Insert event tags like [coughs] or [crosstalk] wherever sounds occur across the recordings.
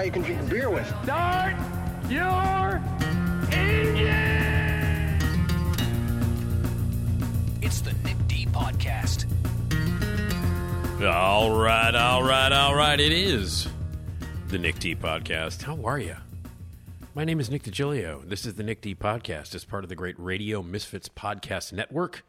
Guy you can drink beer with. start your engine! It's the Nick D Podcast. All right, all right, all right. It is the Nick D Podcast. How are you? My name is Nick DiGilio. This is the Nick D Podcast as part of the great Radio Misfits Podcast Network.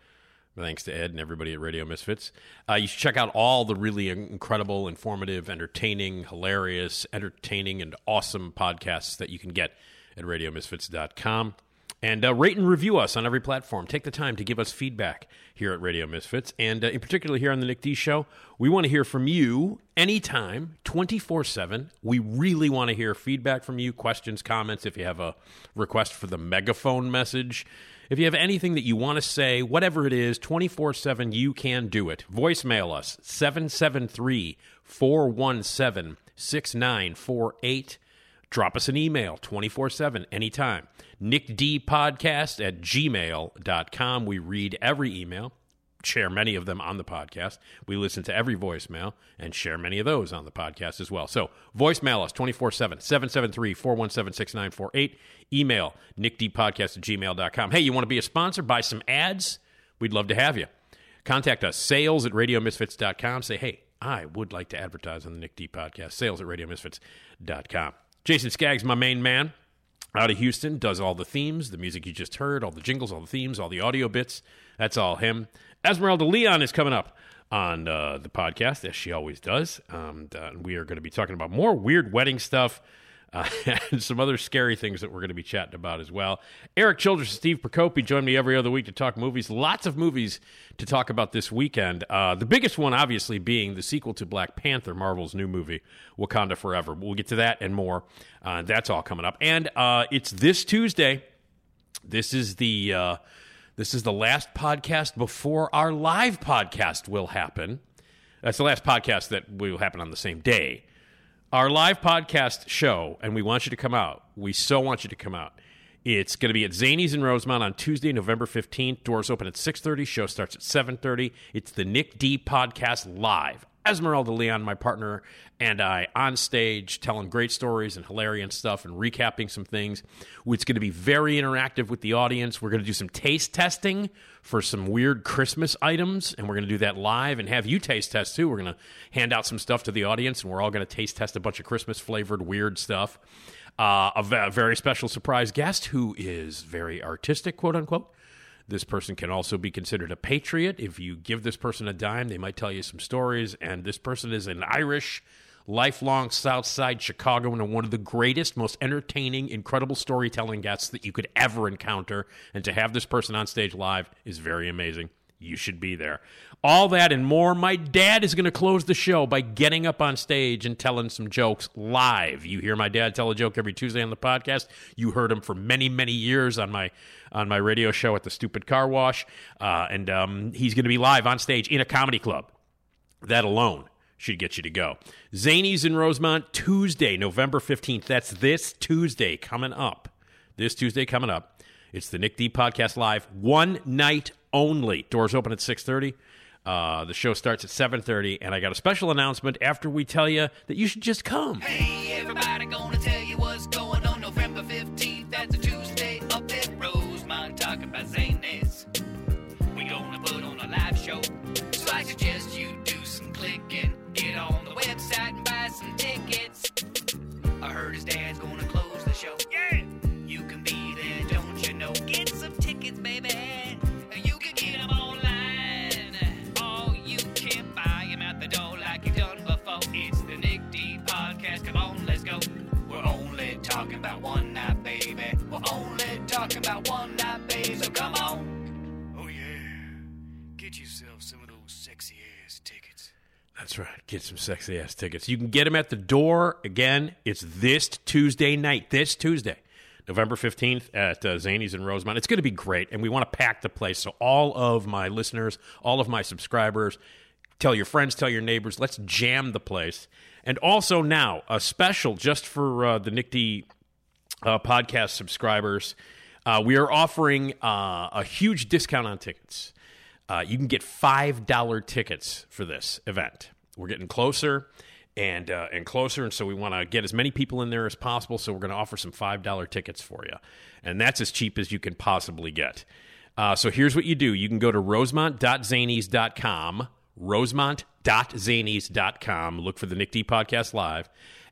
Thanks to Ed and everybody at Radio Misfits. Uh, you should check out all the really incredible, informative, entertaining, hilarious, entertaining, and awesome podcasts that you can get at RadioMisfits.com. And uh, rate and review us on every platform. Take the time to give us feedback here at Radio Misfits. And uh, in particular, here on the Nick D Show, we want to hear from you anytime, 24 7. We really want to hear feedback from you, questions, comments. If you have a request for the megaphone message, if you have anything that you want to say, whatever it is, 24 7, you can do it. Voicemail us 773 417 6948 drop us an email 24-7 anytime. Nickdpodcast at gmail.com we read every email share many of them on the podcast. We listen to every voicemail and share many of those on the podcast as well. So voicemail us 24-7 773-417-6948 email nickdpodcast at gmail.com hey you want to be a sponsor? Buy some ads? We'd love to have you. Contact us sales at radiomisfits.com say hey i would like to advertise on the nick d podcast. Sales at radiomisfits.com jason skaggs my main man out of houston does all the themes the music you just heard all the jingles all the themes all the audio bits. That's all him esmeralda leon is coming up on uh, the podcast as she always does um, uh, we are going to be talking about more weird wedding stuff uh, [laughs] and some other scary things that we're going to be chatting about as well. Erik Childress and Steve Prokopy join me every other week to talk movies. Lots of movies to talk about this weekend. Uh, the biggest one, obviously, being the sequel to Black Panther, Marvel's new movie, Wakanda Forever. We'll get to that and more. Uh, that's all coming up. And uh, it's this Tuesday. This is the. This is the last podcast before our live podcast will happen. That's the last podcast that will happen on the same day our live podcast show, and we want you to come out. We so want you to come out. It's going to be at Zanies in Rosemont on Tuesday, November 15th. Doors open at 6.30. Show starts at 7.30. It's the Nick D Podcast Live. Esmeralda Leon, my partner, and I on stage telling great stories and hilarious stuff and recapping some things. It's going to be very interactive with the audience. We're going to do some taste testing for some weird Christmas items, and we're going to do that live and have you taste test too. We're going to hand out some stuff to the audience, and we're all going to taste test a bunch of Christmas flavored weird stuff. Uh, a ve- very special surprise guest who is very artistic, quote unquote. This person can also be considered a patriot. If you give this person a dime, they might tell you some stories. And this person is an Irish, lifelong South Side and one of the greatest, most entertaining, incredible storytelling guests that you could ever encounter. And to have this person on stage live is very amazing. You should be there. All that and more. My dad is going to close the show by getting up on stage and telling some jokes live. You hear my dad tell a joke every Tuesday on the podcast. You heard him for many, many years on my on my radio show at the Stupid Car Wash, uh, and um, he's going to be live on stage in a comedy club. That alone should get you to go. Zanies in Rosemont, Tuesday, November 15th. That's this Tuesday coming up. This Tuesday coming up. It's the Nick D Podcast Live, one night only. Doors open at 6.30. Uh, the show starts at 7.30, and I got a special announcement after we tell you that you should just come. Hey, everybody, gonna tell you what's going on November 15th. That's a Tuesday up at Rosemont, talking about Zanies. We gonna put on a live show. So I suggest you do some clicking. Get on the website and buy some tickets. I heard his dad's gonna close the show. Yeah! About one night, baby. We're only talking about one night, baby. So come on. Oh yeah. Get yourself some of those sexy ass tickets. That's right. Get some sexy ass tickets. You can get them at the door. Again, it's this Tuesday night. This Tuesday, November 15th at uh, Zanies in Rosemont. It's going to be great, and we want to pack the place. So, all of my listeners, all of my subscribers, tell your friends, tell your neighbors. Let's jam the place. And also, now, a special just for uh, the Nick D uh, podcast subscribers. Uh, we are offering uh, a huge discount on tickets. Uh, you can get five dollar tickets for this event. We're getting closer and uh, and closer, and so we want to get as many people in there as possible. So we're going to offer some five dollar tickets for you, and that's as cheap as you can possibly get. Uh, so here's what you do: you can go to rosemont.zanies.com, rosemont.zanies.com. Look for the Nick D Podcast Live,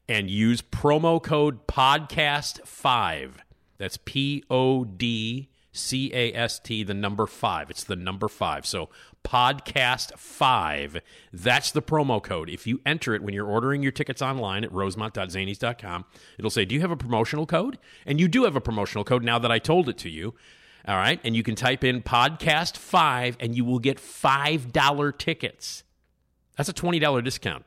and use promo code podcast five. That's P O D C A S T, the number five. It's the number five. So, podcast five. That's the promo code. If you enter it when you're ordering your tickets online at rosemont.zanies.com, it'll say, Do you have a promotional code? And you do have a promotional code now that I told it to you. All right. And you can type in podcast five and you will get $5 tickets. That's a $20 discount.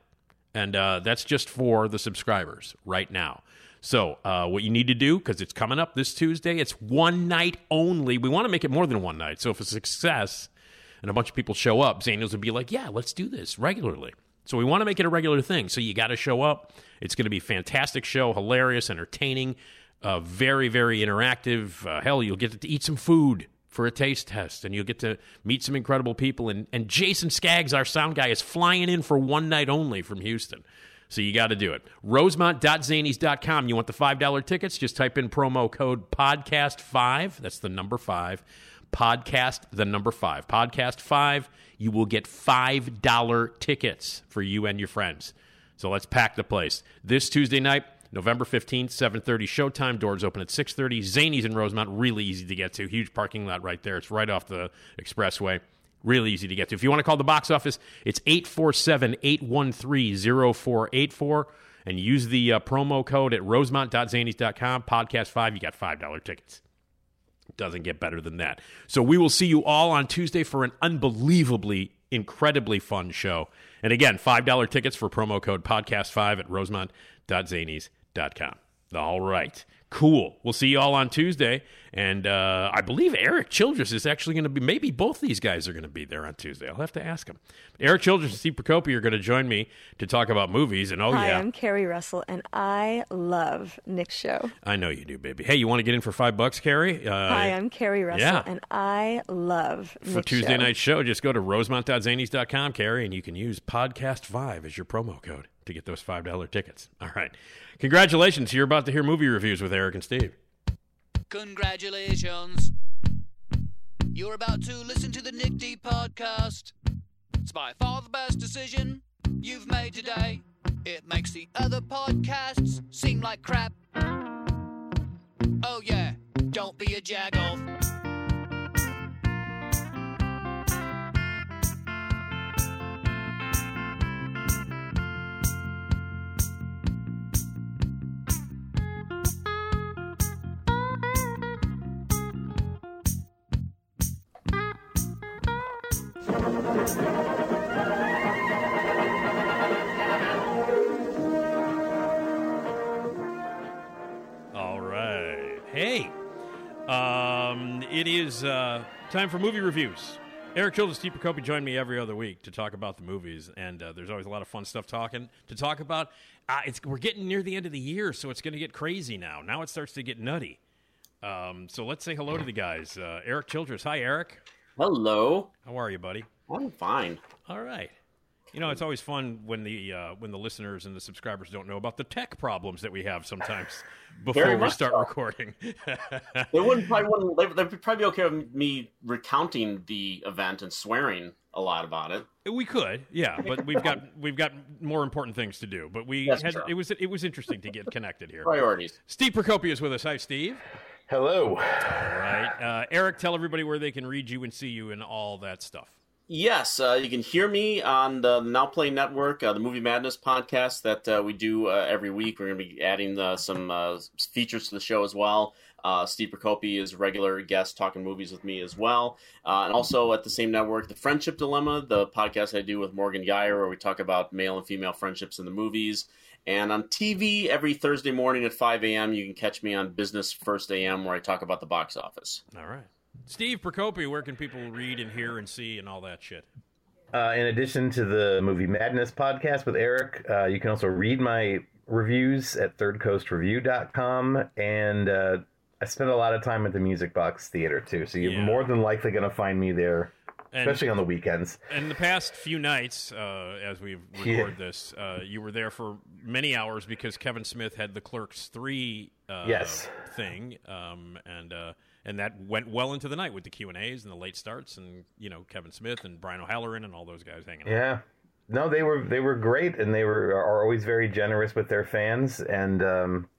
And uh, that's just for the subscribers right now. So, uh, what you need to do, because it's coming up this Tuesday, it's one night only. We want to make it more than one night. So, if it's a success and a bunch of people show up, Zanies would be like, yeah, let's do this regularly. So, we want to make it a regular thing. So, you got to show up. It's going to be a fantastic show, hilarious, entertaining, uh, very, very interactive. Uh, hell, you'll get to eat some food for a taste test and you'll get to meet some incredible people. And, and Jason Skaggs, our sound guy, is flying in for one night only from Houston. So you got to do it. Rosemont.zanies.com. You want the $5 tickets? Just type in promo code podcast5. That's the number five. Podcast, the number five. Podcast five. You will get $5 tickets for you and your friends. So let's pack the place. This Tuesday night, November 15th, 7.30 showtime. Doors open at 6.30. Zanies in Rosemont. Really easy to get to. Huge parking lot right there. It's right off the expressway. Really easy to get to. If you want to call the box office, it's 847 813 0484 and use the uh, promo code at rosemont.zanies.com. Podcast 5, you got $5 tickets. Doesn't get better than that. So we will see you all on Tuesday for an unbelievably, incredibly fun show. And again, $5 tickets for promo code podcast5 at rosemont.zanies.com. All right. Cool. We'll see you all on Tuesday. And uh, I believe Erik Childress is actually going to be, maybe both these guys are going to be there on Tuesday. I'll have to ask him. Erik Childress and Steve Prokopy are going to join me to talk about movies. And oh, Hi, yeah. I'm Carrie Russell, and I love Nick's show. I know you do, baby. Hey, you want to get in for five bucks, Carrie? Uh, Hi, I'm Carrie Russell, yeah. and I love for Tuesday show. night show, just go to rosemont.zanies.com, Carrie, and you can use podcast5 as your promo code to get those $5 tickets. All right. Congratulations. You're about to hear movie reviews with Erik and Steve. Congratulations. You're about to listen to the Nick D podcast. It's by far the best decision you've made today. It makes the other podcasts seem like crap. Oh, yeah, don't be a jagoff. All right. Hey, um, it is uh, time for movie reviews. Erik Childress, Steve Prokopy join me every other week to talk about the movies, and uh, there's always a lot of fun stuff talking to talk about. Uh, it's we're getting near the end of the year, so it's going to get crazy now. Now it starts to get nutty. Um, so let's say hello to the guys. Uh, Erik Childress, hi Erik. Hello. How are you, buddy? I'm fine. All right. You know, it's always fun when the uh, when the listeners and the subscribers don't know about the tech problems that we have sometimes [laughs] before we start so. recording. [laughs] They wouldn't probably wouldn't, they, they'd probably be okay with me recounting the event and swearing a lot about it. we could, yeah, but we've got [laughs] we've got more important things to do. But we That's had true. it was it was interesting to get connected here. Priorities. Steve Prokopy is with us. Hi, Steve. Hello. All right, uh, Erik, tell everybody where they can read you and see you and all that stuff. Yes, uh, you can hear me on the Now Play Network, uh, the Movie Madness podcast that uh, we do uh, every week. We're going to be adding uh, some uh, features to the show as well. Steve Prokopy is a regular guest talking movies with me as well. And also at the same network, The Friendship Dilemma, the podcast I do with Morgan Geyer, where we talk about male and female friendships in the movies. And on TV every Thursday morning at 5 a.m., you can catch me on Business First AM, where I talk about the box office. All right. Steve Prokopy, where can people read and hear and see and all that shit? Uh, in addition to the Movie Madness podcast with Erik, uh, you can also read my reviews at thirdcoastreview.com. And uh, I spend a lot of time at the Music Box Theater, too. So you're Yeah. more than likely going to find me there, And- especially on the weekends. In the past few nights, uh, as we [laughs] record this, uh, you were there for many hours because Kevin Smith had the Clerks three uh, Yes. thing, um, and uh, and that went well into the night with the Q and A's and the late starts, and you know Kevin Smith and Brian O'Halloran and all those guys hanging out. Yeah. No, they were they were great, and they were are always very generous with their fans, and um,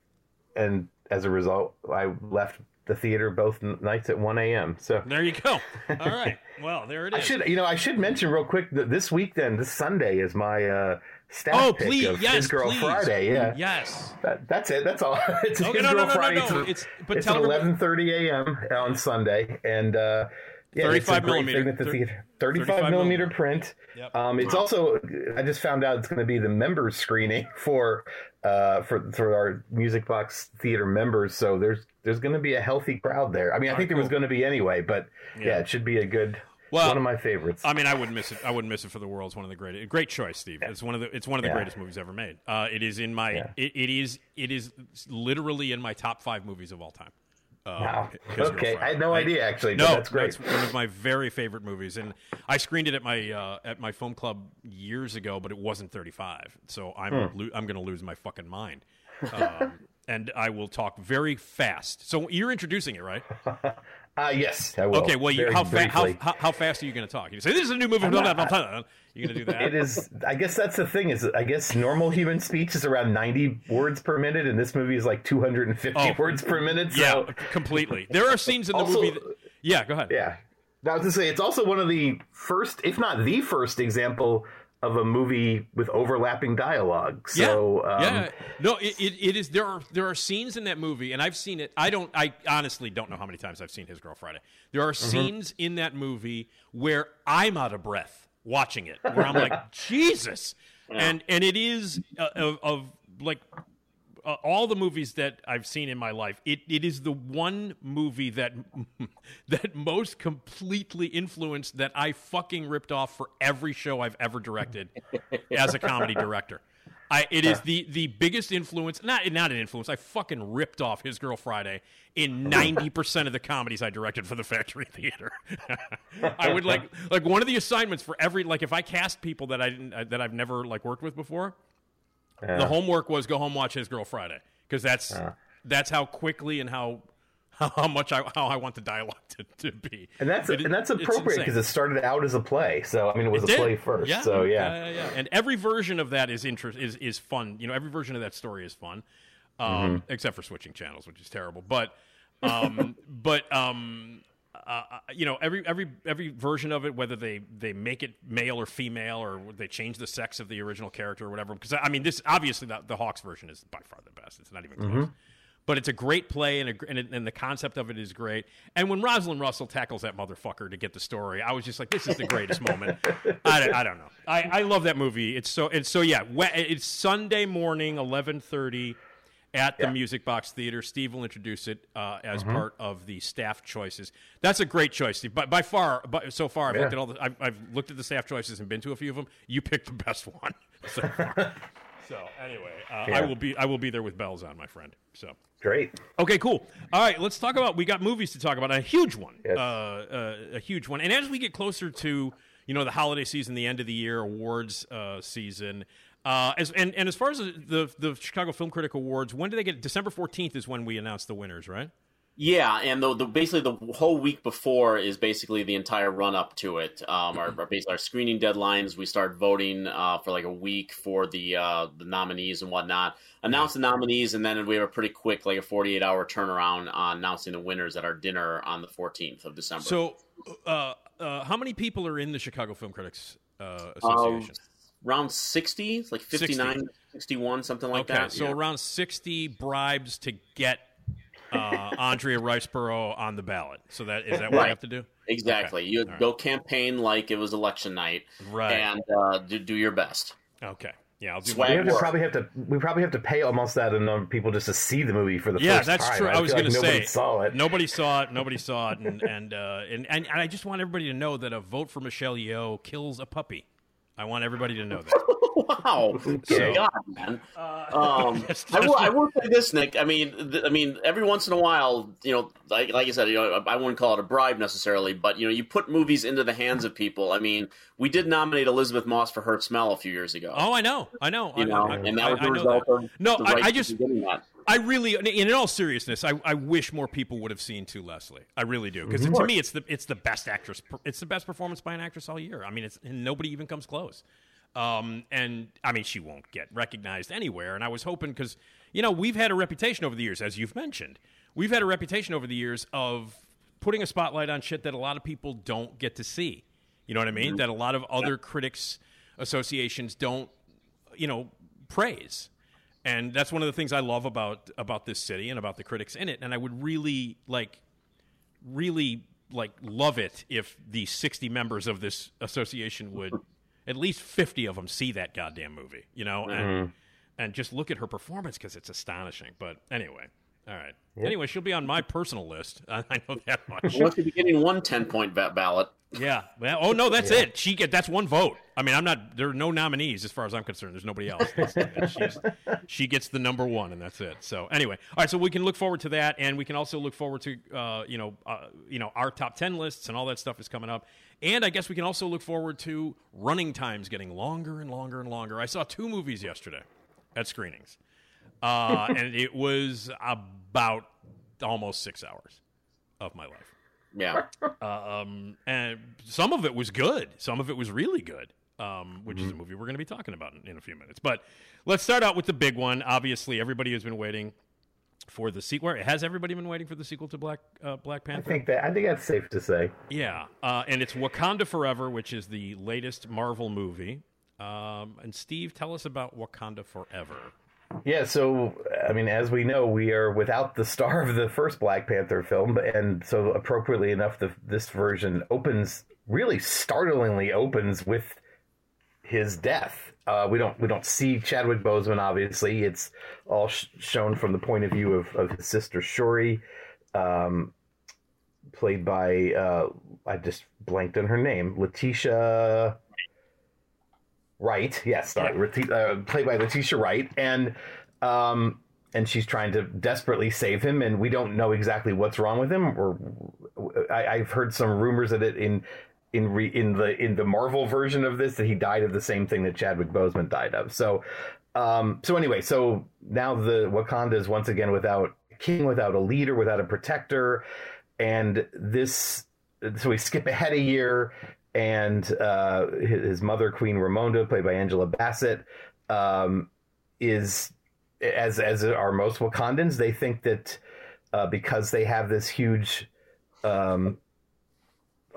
and as a result, I left the theater both nights at one a.m. So There you go. All right. Well, there it is. I should you know I should mention real quick that this week then this Sunday is my uh, staff Oh, pick please, of yes, His Girl please. Friday. Yeah, Yes. That, that's it. That's all. [laughs] it's Okay, His no, no, Girl no, no, Friday. no. It's, It's- but it's at eleven thirty a.m. on Sunday, and uh, yeah, it's a 35 great millimeter. the Thir- theater. 35 35 millimeter millimeter. print. Yep. Um, it's also I just found out it's going to be the members screening for uh, for for our Music Box Theater members. So there's there's going to be a healthy crowd there. I mean, I think there was going to be anyway, but yeah. Yeah. it should be a good. Well, one of my favorites. I mean, I wouldn't miss it. I wouldn't miss it for the world. It's one of the great, great choice, Steve. It's one of the, it's one of the Yeah. greatest movies ever made. Uh, it is in my, Yeah. it, it is, it is literally in my top five movies of all time. Uh, Wow. Okay, I had no idea actually. No, that's great. one of my very favorite movies, and I screened it at my uh, at my film club years ago, but it wasn't 35, so I'm Hmm. lo- I'm going to lose my fucking mind. Um, and I will talk very fast. So you're introducing it, right? [laughs] Uh, yes, I will. Okay. Well, you, how, fa- how, how how fast are you going to talk? You say this is a new movie. Blah, blah, blah, blah. You're going to do that? It is. I guess that's the thing. Is I guess normal human speech is around ninety words per minute, and this movie is like two hundred and fifty Oh. words per minute. Yeah, completely. There are scenes in the Also- movie. That, yeah, go ahead. yeah. I was to say it's also one of the first, if not the first, example of a movie with overlapping dialogue. So yeah, um, yeah. No, it, it, it is. There are there are scenes in that movie, and I've seen it. I don't. I honestly don't know how many times I've seen His Girl Friday. There are Mm-hmm. scenes in that movie where I'm out of breath watching it. Where I'm like, [laughs] Jesus, and and it is uh, of, of like. Uh, all the movies that I've seen in my life, it, it is the one movie that [laughs] that most completely influenced that I fucking ripped off for every show I've ever directed [laughs] as a comedy director. I, it is the, the biggest influence, not not an influence. I fucking ripped off His Girl Friday in ninety percent of the comedies I directed for the Factory Theater. [laughs] I would like like one of the assignments for every like if I cast people that I didn't that I've never like worked with before, the homework was go home watch His Girl Friday because that's that's how quickly and how [laughs] how much I how I want the dialogue to, to be. and that's It- and that's appropriate because it started out as a play. So I mean, it was It a did. play first. Yeah. So yeah. yeah, yeah. And every version of that is interest is is fun. You know, every version of that story is fun, um, Mm-hmm. except for switching channels, which is terrible. But um, [laughs] but um, uh, uh, you know, every every every version of it, whether they they make it male or female, or they change the sex of the original character or whatever. Because I mean, this obviously the, the Hawks version is by far the best. It's not even close. Mm-hmm. But it's a great play, and, a, and, it, and the concept of it is great. And when Rosalind Russell tackles that motherfucker to get the story, I was just like, "This is the greatest moment." [laughs] I, don't- I don't know. I, I love that movie. It's so it's so yeah. It's Sunday morning, eleven thirty, at the Music Box Theater. Steve will introduce it uh, as Mm-hmm. part of the staff choices. That's a great choice, Steve. By, by far, by, so far, I've Yeah. looked at all the. I've, I've looked at the staff choices and been to a few of them. You picked the best one [laughs] so far. [laughs] so anyway, uh, Yeah. I will be I will be there with bells on, my friend. So. Great. Okay, cool. All right, let's talk about. We got movies to talk about. A huge one, Yes. uh, uh, a huge one. And as we get closer to you know the holiday season, the end of the year awards uh, season, uh, as and, and as far as the the Chicago Film Critic Awards, when do they get? December fourteenth is when we announce the winners, right? Yeah, and the, the basically the whole week before is basically the entire run up to it. Um, our, our basically our screening deadlines. We start voting uh, for like a week for the uh, the nominees and whatnot. Announce the nominees, and then we have a pretty quick, like a forty eight hour turnaround on announcing the winners at our dinner on the fourteenth of December. So, uh, uh, how many people are in the Chicago Film Critics uh, Um, Association? around 60, it's like 59, 61, something like okay, that. so yeah. around sixty bribes to get uh, [laughs] Andrea Riseborough on the ballot. So that is that what I Right. have to do? Exactly. Okay. You All right. go campaign like it was election night, Right. and uh, do, do your best. Okay. Yeah, I'll do. Swag We have to probably have to we probably have to pay almost that enough of people just to see the movie for the Yeah, first that's true. I, was going like to nobody say saw it. Nobody saw it. [laughs] Nobody saw it, and and, uh, and and and I just want everybody to know that a vote for Michelle Yeoh kills a puppy. I want everybody to know that. [laughs] Wow, So- God, man. [laughs] um, Just- I will. I will say this, Nick. I mean, th- I mean, every once in a while, you know, like like I said, you know, I wouldn't call it a bribe necessarily, but you know, you put movies into the hands of people. I mean, we did nominate Elisabeth Moss for Her Smell a few years ago. Oh, I know, I know. you I, know, I, and that was I the know result that. of No, the I, right I just, people getting that. I really, in all seriousness, I, I wish more people would have seen To Leslie. I really do, because Mm-hmm. to me, it's the it's the best actress. It's the best performance by an actress all year. I mean, it's and nobody even comes close. Um, and I mean, she won't get recognized anywhere. And I was hoping because you know we've had a reputation over the years, as you've mentioned, we've had a reputation over the years of putting a spotlight on shit that a lot of people don't get to see. You know what I mean? That a lot of other critics associations don't, you know, praise. And that's one of the things I love about about this city and about the critics in it. And I would really like, really like love it if the sixty members of this association would, at least fifty of them, see that goddamn movie. You know, and mm-hmm. and just look at her performance because it's astonishing. But anyway, all right. Anyway, she'll be on my personal list. I, [laughs] I know that much. Once you be getting one 10 point ba- ballot, Yeah. Well, oh no, that's it. She get that's one vote. I mean, I'm not. There are no nominees as far as I'm concerned. There's nobody else. She's, she gets the number one, and that's it. So anyway, all right. So we can look forward to that, and we can also look forward to uh, you know uh, you know our top ten lists and all that stuff is coming up. And I guess we can also look forward to running times getting longer and longer and longer. I saw two movies yesterday at screenings, uh, and it was about almost six hours of my life yeah. um, and some of it was good. Some of it was really good, um, which is a movie we're going to be talking about in, in a few minutes. But let's start out with the big one. Obviously, everybody has been waiting for the sequel. Has everybody been waiting for the sequel to Black uh, Black I Panther? think that I think that's safe to say. Yeah, uh, and it's Wakanda Forever, which is the latest Marvel movie. Um, and Steve, tell us about Wakanda Forever. Yeah, so I mean, as we know, we are without the star of the first Black Panther film, and so appropriately enough, the, this version opens really startlingly opens with his death. Uh, we don't we don't see Chadwick Boseman. Obviously, it's all sh- shown from the point of view of, of his sister Shuri, um, played by uh, I just blanked on her name, Letitia. Wright, yes, sorry, Reti- uh, played by Letitia Wright, and um, and she's trying to desperately save him, and we don't know exactly what's wrong with him. Or I, I've heard some rumors that it in in re, in the in the Marvel version of this that he died of the same thing that Chadwick Boseman died of. So um, so anyway, so now the Wakanda is once again without a king, without a leader, without a protector, and this. So we skip ahead a year, and uh, his mother, Queen Ramonda, played by Angela Bassett, um, is as as are most Wakandans. They think that uh, because they have this huge um,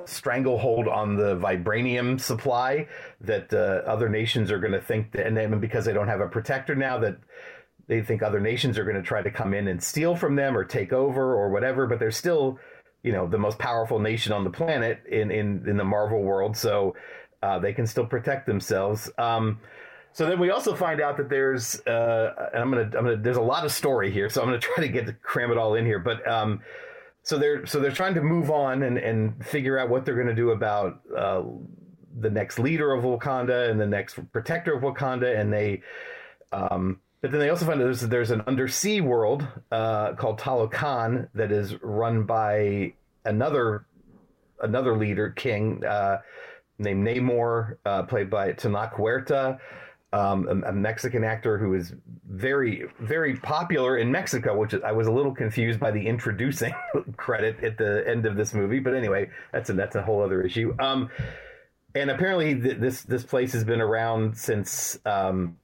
stranglehold on the vibranium supply, that uh, other nations are going to think that, and then because they don't have a protector now, that they think other nations are going to try to come in and steal from them or take over or whatever. But they're still, you know, the most powerful nation on the planet in in in the Marvel world, so uh, they can still protect themselves. Um, so then we also find out that there's, uh, and I'm gonna, I'm gonna, there's a lot of story here, so I'm gonna [laughs] try to get to cram it all in here. But um, so they're, so they're trying to move on and and figure out what they're gonna do about uh, the next leader of Wakanda and the next protector of Wakanda, and they, um, but then they also find that there's there's an undersea world uh, called Talokan that is run by another another leader king uh, named Namor, uh, played by Tenoch Huerta, um, a, a Mexican actor who is very very popular in Mexico. Which I was a little confused by the introducing [laughs] credit at the end of this movie, but anyway, that's a that's a whole other issue. Um, and apparently, th- this this place has been around since. Um,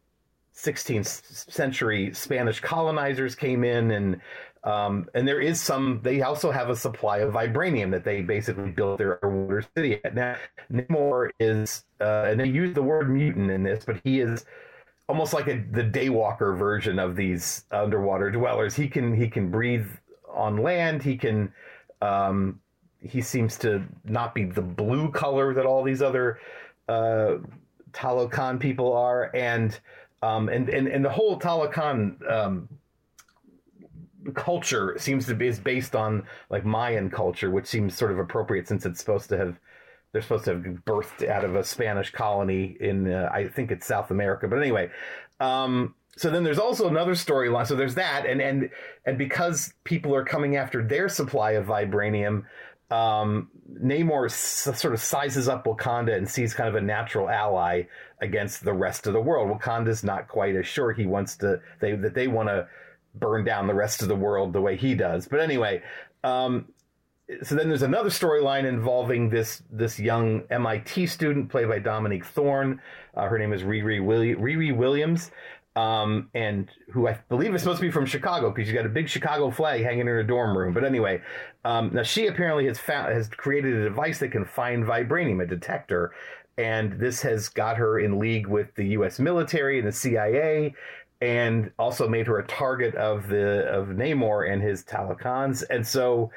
16th century Spanish colonizers came in and um, and there is some they also have a supply of vibranium that they basically built their underwater city at. Now Namor is uh, and they use the word mutant in this, but he is almost like a the daywalker version of these underwater dwellers. He can he can breathe on land. He can. Um, he seems to not be the blue color that all these other uh, Talokan people are, and um, and, and and the whole Talokan um, culture seems to be is based on like Mayan culture, which seems sort of appropriate since it's supposed to have they're supposed to have birthed out of a Spanish colony in uh, I think it's South America. But anyway, um, so then there's also another storyline. So there's that, and and and because people are coming after their supply of vibranium. Um, Namor s- sort of sizes up Wakanda and sees kind of a natural ally against the rest of the world. Wakanda's not quite as sure he wants to they that they want to burn down the rest of the world the way he does. But anyway, um, so then there's another storyline involving this this young MIT student played by Dominique Thorne. Uh, her name is Riri, Willi- Riri Williams, um, and who I believe is supposed to be from Chicago because she's got a big Chicago flag hanging in her dorm room. But anyway, um, now she apparently has found has created a device that can find vibranium, a detector, and this has got her in league with the U.S. military and the CIA. And also made her a target of the of Namor and his Talokans, and so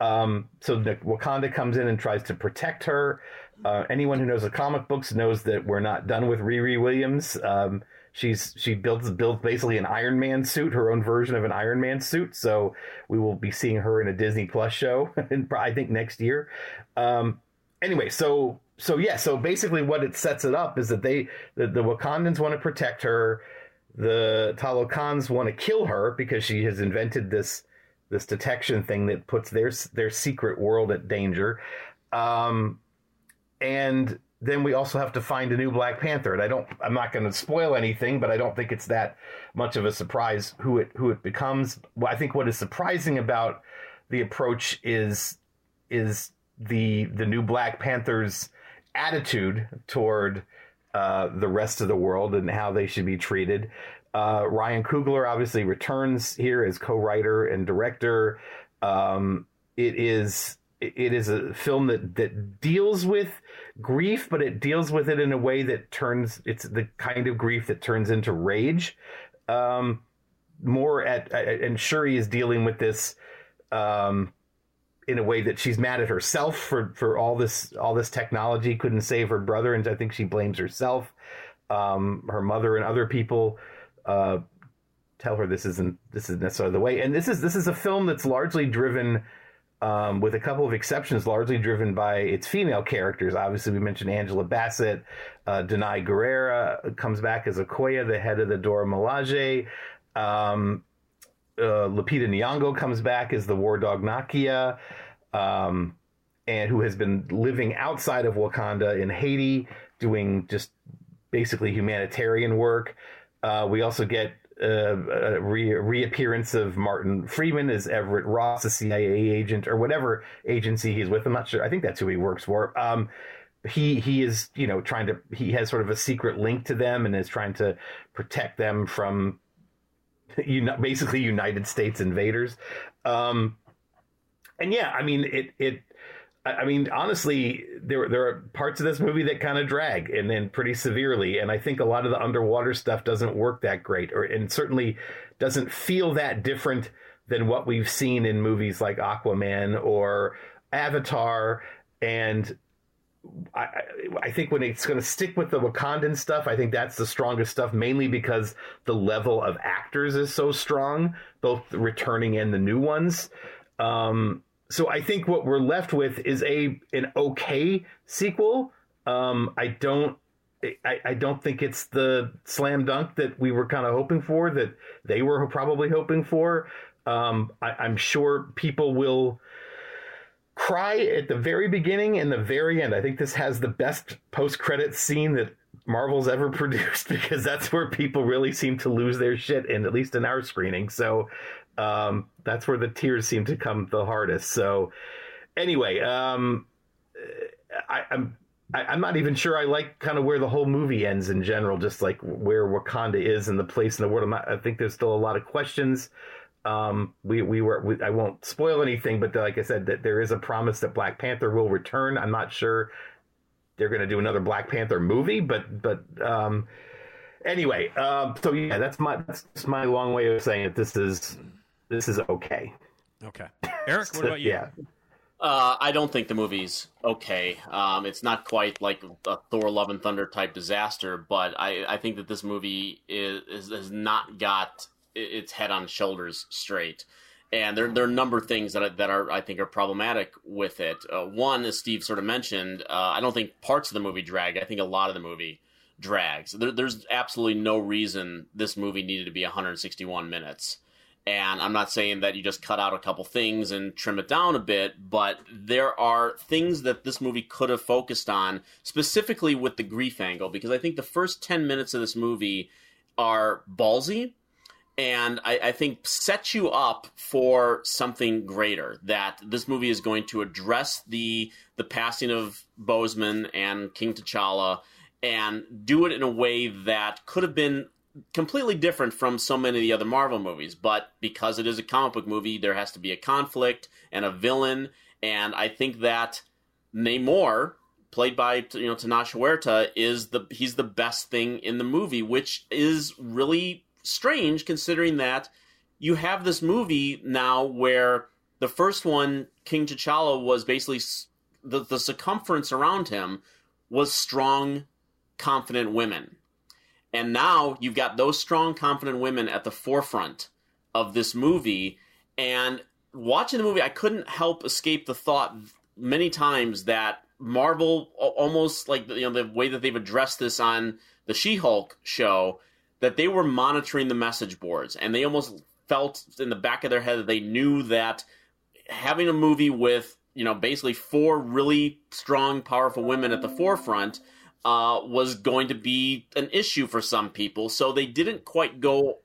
um, so Wakanda comes in and tries to protect her. Uh, anyone who knows the comic books knows that we're not done with Riri Williams. Um, she's she builds builds basically an Iron Man suit, her own version of an Iron Man suit. So we will be seeing her in a Disney Plus show, [laughs] in, I think next year. Um, anyway, so so yeah, so basically what it sets it up is that they the, the Wakandans want to protect her. The Talokans want to kill her because she has invented this this detection thing that puts their their secret world at danger. Um, and then we also have to find a new Black Panther. And I don't, I'm not going to spoil anything, but I don't think it's that much of a surprise who it who it becomes. Well, I think what is surprising about the approach is is the the new Black Panther's attitude toward uh, the rest of the world and how they should be treated. Uh, Ryan Coogler obviously returns here as co-writer and director. Um, it is it is a film that that deals with grief, but it deals with it in a way that turns it's the kind of grief that turns into rage. Um, more at and Shuri is dealing with this um, in a way that she's mad at herself for for all this all this technology couldn't save her brother, and I think she blames herself, um, her mother, and other people. Uh, tell her this isn't this isn't necessarily the way. And this is this is a film that's largely driven, um, with a couple of exceptions, largely driven by its female characters. Obviously, we mentioned Angela Bassett, uh, Danai Gurira comes back as Okoye, the head of the Dora Milaje. Um, uh, Lupita Nyong'o comes back as the war dog Nakia, um, and who has been living outside of Wakanda in Haiti, doing just basically humanitarian work. Uh, we also get uh, re- reappearance of Martin Freeman as Everett Ross, a CIA agent or whatever agency he's with. I'm not sure. I think that's who he works for. Um, he he is you know trying to he has sort of a secret link to them and is trying to protect them from [laughs] uni- basically United States invaders. Um, and yeah, I mean it it. I mean, honestly, there there are parts of this movie that kind of drag, and then pretty severely. And I think a lot of the underwater stuff doesn't work that great, or and certainly doesn't feel that different than what we've seen in movies like Aquaman or Avatar. And I, I- think when it's going to stick with the Wakandan stuff, I think that's the strongest stuff, mainly because the level of actors is so strong, both returning and the new ones. Um, so I think what we're left with is a an okay sequel. Um, I don't. I, I don't think it's the slam dunk that we were kind of hoping for, that they were probably hoping for. Um, I, I'm sure people will cry at the very beginning and the very end. I think this has the best post credit scene that Marvel's ever [laughs] produced because that's where people really seem to lose their shit, and at least in our screening. So um, that's where the tears seem to come the hardest. So anyway, um, I, I'm. I, I'm not even sure I like kind of where the whole movie ends in general, just like where Wakanda is and the place in the world. Not, I think there's still a lot of questions. Um, we we were we, I won't spoil anything, but like I said, that there is a promise that Black Panther will return. I'm not sure they're going to do another Black Panther movie, but but um, anyway, um, so yeah, that's my that's my long way of saying that this is this is okay. Okay, Erik, what about you? [laughs] yeah. Uh, I don't think the movie's okay. Um, it's not quite like a Thor: Love and Thunder type disaster, but I, I think that this movie is, is has not got its head on shoulders straight. And there, there are a number of things that I, that are I think are problematic with it. Uh, one, as Steve sort of mentioned, uh, I don't think parts of the movie drag. I think a lot of the movie drags. There, there's absolutely no reason this movie needed to be 161 minutes. And I'm not saying that you just cut out a couple things and trim it down a bit, but there are things that this movie could have focused on, specifically with the grief angle, because I think the first 10 minutes of this movie are ballsy and I, I think set you up for something greater. That this movie is going to address the the passing of Boseman and King T'Challa, and do it in a way that could have been completely different from so many of the other Marvel movies. But because it is a comic book movie, there has to be a conflict and a villain, and I think that Namor, played by you know Tenoch Huerta, is the he's the best thing in the movie, which is really strange considering that you have this movie now where the first one, King T'Challa, was basically the the circumference around him was strong, confident women, and now you've got those strong, confident women at the forefront of this movie, and watching the movie, I couldn't help escape the thought many times that Marvel, almost like you know the way that they've addressed this on the She-Hulk show, that they were monitoring the message boards, and they almost felt in the back of their head that they knew that having a movie with you know basically four really strong, powerful women at the forefront uh, was going to be an issue for some people, so they didn't quite go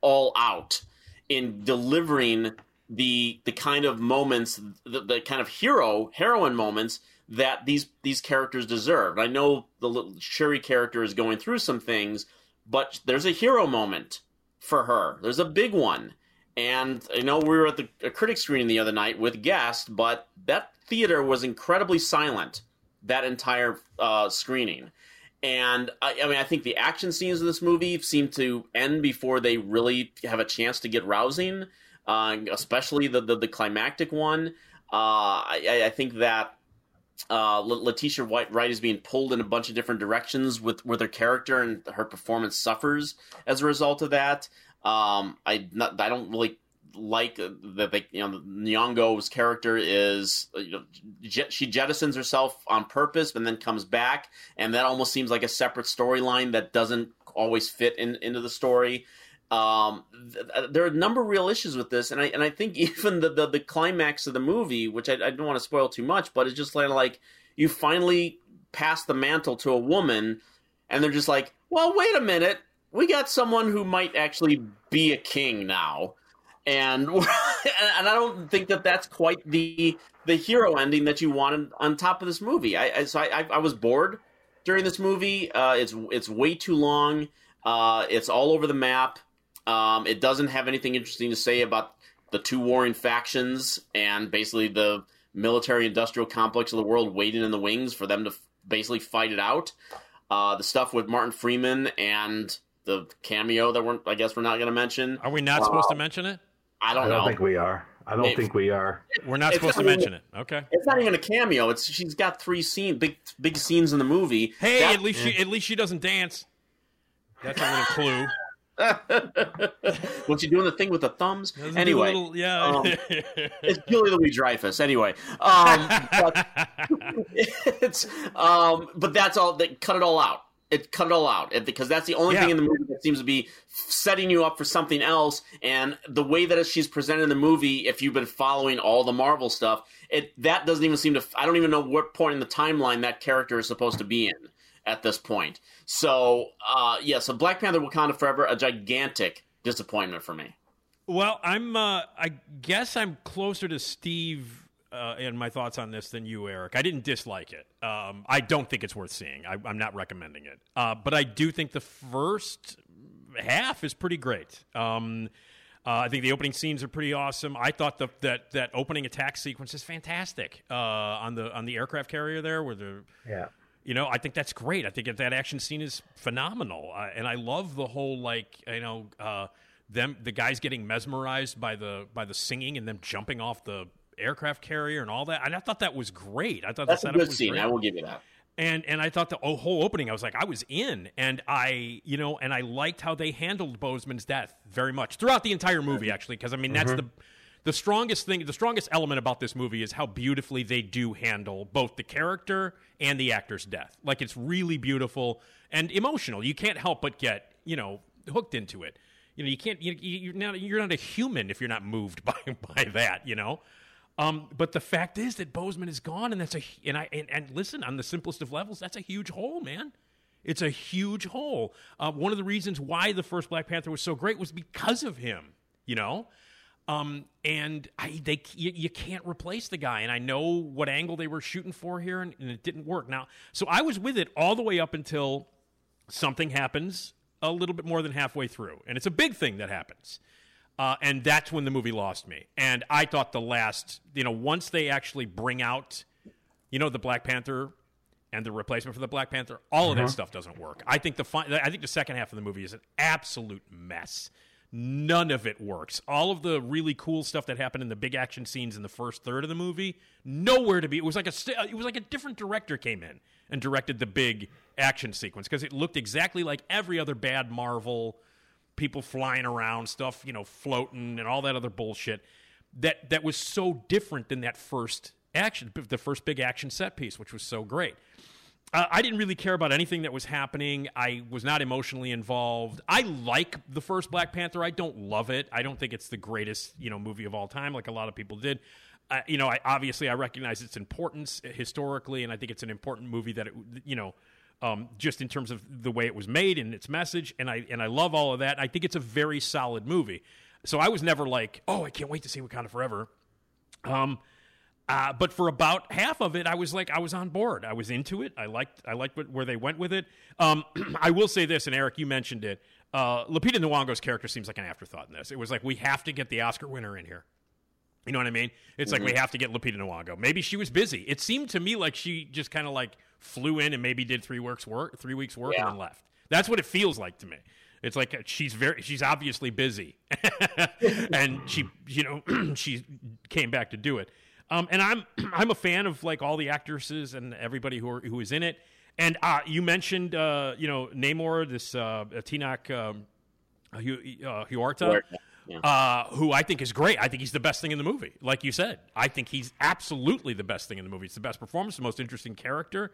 all out in delivering the the kind of moments, the, the kind of hero heroine moments that these these characters deserve. I know the little Shuri character is going through some things, but there's a hero moment for her. There's a big one. And I know we were at the critic screening the other night with guests, but that theater was incredibly silent that entire uh, screening. And I, I mean, I think the action scenes of this movie seem to end before they really have a chance to get rousing, uh, especially the, the the climactic one. Uh, I, I think that uh, Letitia White Wright is being pulled in a bunch of different directions with with her character, and her performance suffers as a result of that. Um, I not, I don't really like uh, that they you know Nyong'o's character is uh, you know jet, she jettisons herself on purpose and then comes back, and that almost seems like a separate storyline that doesn't always fit in, into the story. Um, th- uh, there are a number of real issues with this, and I and I think [laughs] even the the, the climax of the movie, which I, I don't want to spoil too much, but it's just like like you finally pass the mantle to a woman, and they're just like, well, wait a minute, we got someone who might actually be a king now, and [laughs] and I don't think that that's quite the the hero ending that you wanted on top of this movie. I, I so I, I I was bored during this movie. Uh, it's it's way too long. Uh, it's all over the map. Um, it doesn't have anything interesting to say about the two warring factions and basically the military industrial complex of the world waiting in the wings for them to f- basically fight it out. Uh, the stuff with Martin Freeman and the cameo that we're I guess we're not going to mention. Are we not supposed to mention it? I I don't don't know. think we are. I don't Maybe. think we are. We're not It's supposed to not even- mention it. Okay. It's not even a cameo. It's she's got three scene big big scenes in the movie. Hey, That- at least she at least she doesn't dance. That's a little clue. [laughs] was she doing the thing with the thumbs? Doesn't Anyway, little- yeah. um, [laughs] it's Julie Louis Dreyfus. Anyway, um, [laughs] but it's um, but that's all. They cut it all out. It cut it all out because that's the only Yeah. thing in the movie that seems to be setting you up for something else. And the way that she's presented in the movie, if you've been following all the Marvel stuff, it that doesn't even seem to. I don't even know what point in the timeline that character is supposed to be in at this point. So uh, yeah, so Black Panther: Wakanda Forever, a gigantic disappointment for me. Well, I'm. Uh, I guess I'm closer to Steve uh, in my thoughts on this than you, Erik. I didn't dislike it. Um, I don't think it's worth seeing. I, I'm not recommending it. Uh, but I do think the first half is pretty great. Um, uh, I think the opening scenes are pretty awesome. I thought the, that that opening attack sequence is fantastic uh, on the on the aircraft carrier there, where the Yeah. you know, I think that's great. I think that that action scene is phenomenal, and I love the whole like you know uh, them the guys getting mesmerized by the by the singing and them jumping off the aircraft carrier and all that. And I thought that was great. I thought That's the a good was scene. great I will give you that. and and I thought the whole opening, I was like, I was in, and I, you know, and I liked how they handled Boseman's death very much throughout the entire movie, actually, because I mean that's mm-hmm. the the strongest thing, the strongest element about this movie is how beautifully they do handle both the character and the actor's death. Like it's really beautiful and emotional. You can't help but get you know hooked into it. You know, you can't. You, you- you're not. You're not a human if you're not moved [laughs] by by that. You know. Um, but the fact is that Boseman is gone, and that's a and I and, and listen on the simplest of levels, that's a huge hole, man. It's a huge hole. Uh, one of the reasons why the first Black Panther was so great was because of him. You know, um, and I they you, you can't replace the guy. And I know what angle they were shooting for here, and, and it didn't work. Now, so I was with it all the way up until something happens a little bit more than halfway through, and it's a big thing that happens. Uh, and that's when the movie lost me. And I thought the last, you know, once they actually bring out, you know, the Black Panther and the replacement for the Black Panther, all of that stuff doesn't work. I think the fi- I think the second half of the movie is an absolute mess. None of it works. All of the really cool stuff that happened in the big action scenes in the first third of the movie, nowhere to be. It was like a st- it was like a different director came in and directed the big action sequence because it looked exactly like every other bad Marvel people flying around, stuff, you know, floating and all that other bullshit that that was so different than that first action the first big action set piece, which was so great. Uh, I didn't really care about anything that was happening. I was not emotionally involved. I like the first Black Panther. I don't love it. I don't think it's the greatest, you know, movie of all time, like a lot of people did. Uh, you know, I obviously I recognize its importance historically, and I think it's an important movie that it, you know, um, just in terms of the way it was made and its message, and I and I love all of that. I think it's a very solid movie. So I was never like, oh, I can't wait to see Wakanda Forever. Um, uh, but for about half of it, I was like, I was on board. I was into it. I liked, I liked what, where they went with it. Um, [clears throat] I will say this, and Erik, you mentioned it. Uh, Lupita Nyong'o's character seems like an afterthought in this. It was like we have to get the Oscar winner in here. You know what I mean? It's like we have to get Lupita Nyong'o. Maybe she was busy. It seemed to me like she just kind of like flew in and maybe did three weeks work, three weeks work, Yeah. and then left. That's what it feels like to me. It's like she's very, she's obviously busy, [laughs] and she, you know, [clears throat] she came back to do it. Um, and I'm, [clears throat] I'm a fan of like all the actresses and everybody who are, who is in it. And uh, you mentioned, uh, you know, Namor, this uh, Tenoch um, uh, Huerta, Huerta, yeah. uh, who I think is great. I think he's the best thing in the movie. Like you said, I think he's absolutely the best thing in the movie. It's the best performance, the most interesting character,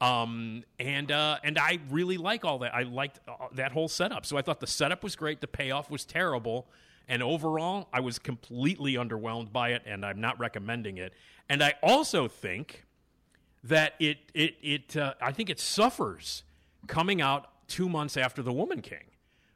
um, and uh, and I really like all that. I liked uh, that whole setup. So I thought the setup was great. The payoff was terrible, and overall, I was completely underwhelmed by it, and I'm not recommending it. And I also think that it it it uh, I think it suffers coming out two months after The Woman King,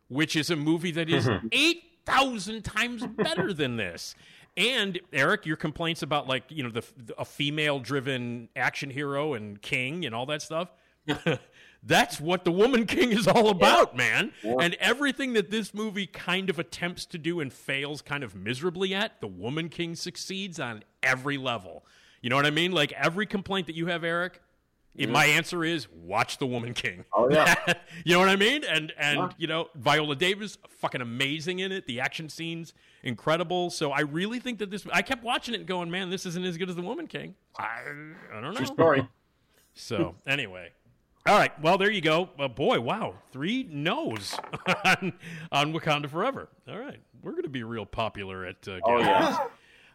which is a movie that is eight thousand times better than this. And Erik, your complaints about like you know the a female driven action hero and king and all that stuff. [laughs] That's what the Woman King is all about, man. And everything that this movie kind of attempts to do and fails kind of miserably at, the Woman King succeeds on every level. You know what I mean? Like every complaint that you have, Erik, if my answer is watch The Woman King. Oh, yeah. [laughs] you know what I mean? And and Yeah. you know, Viola Davis fucking amazing in it. The action scenes incredible. So I really think that this I kept watching it and going, "Man, this isn't as good as The Woman King." I, I don't know. True story. [laughs] So anyway, all right. Well, there you go. Uh, boy, wow, three no's [laughs] on, on Wakanda Forever. All right, we're going to be real popular at. Uh, Oh yeah.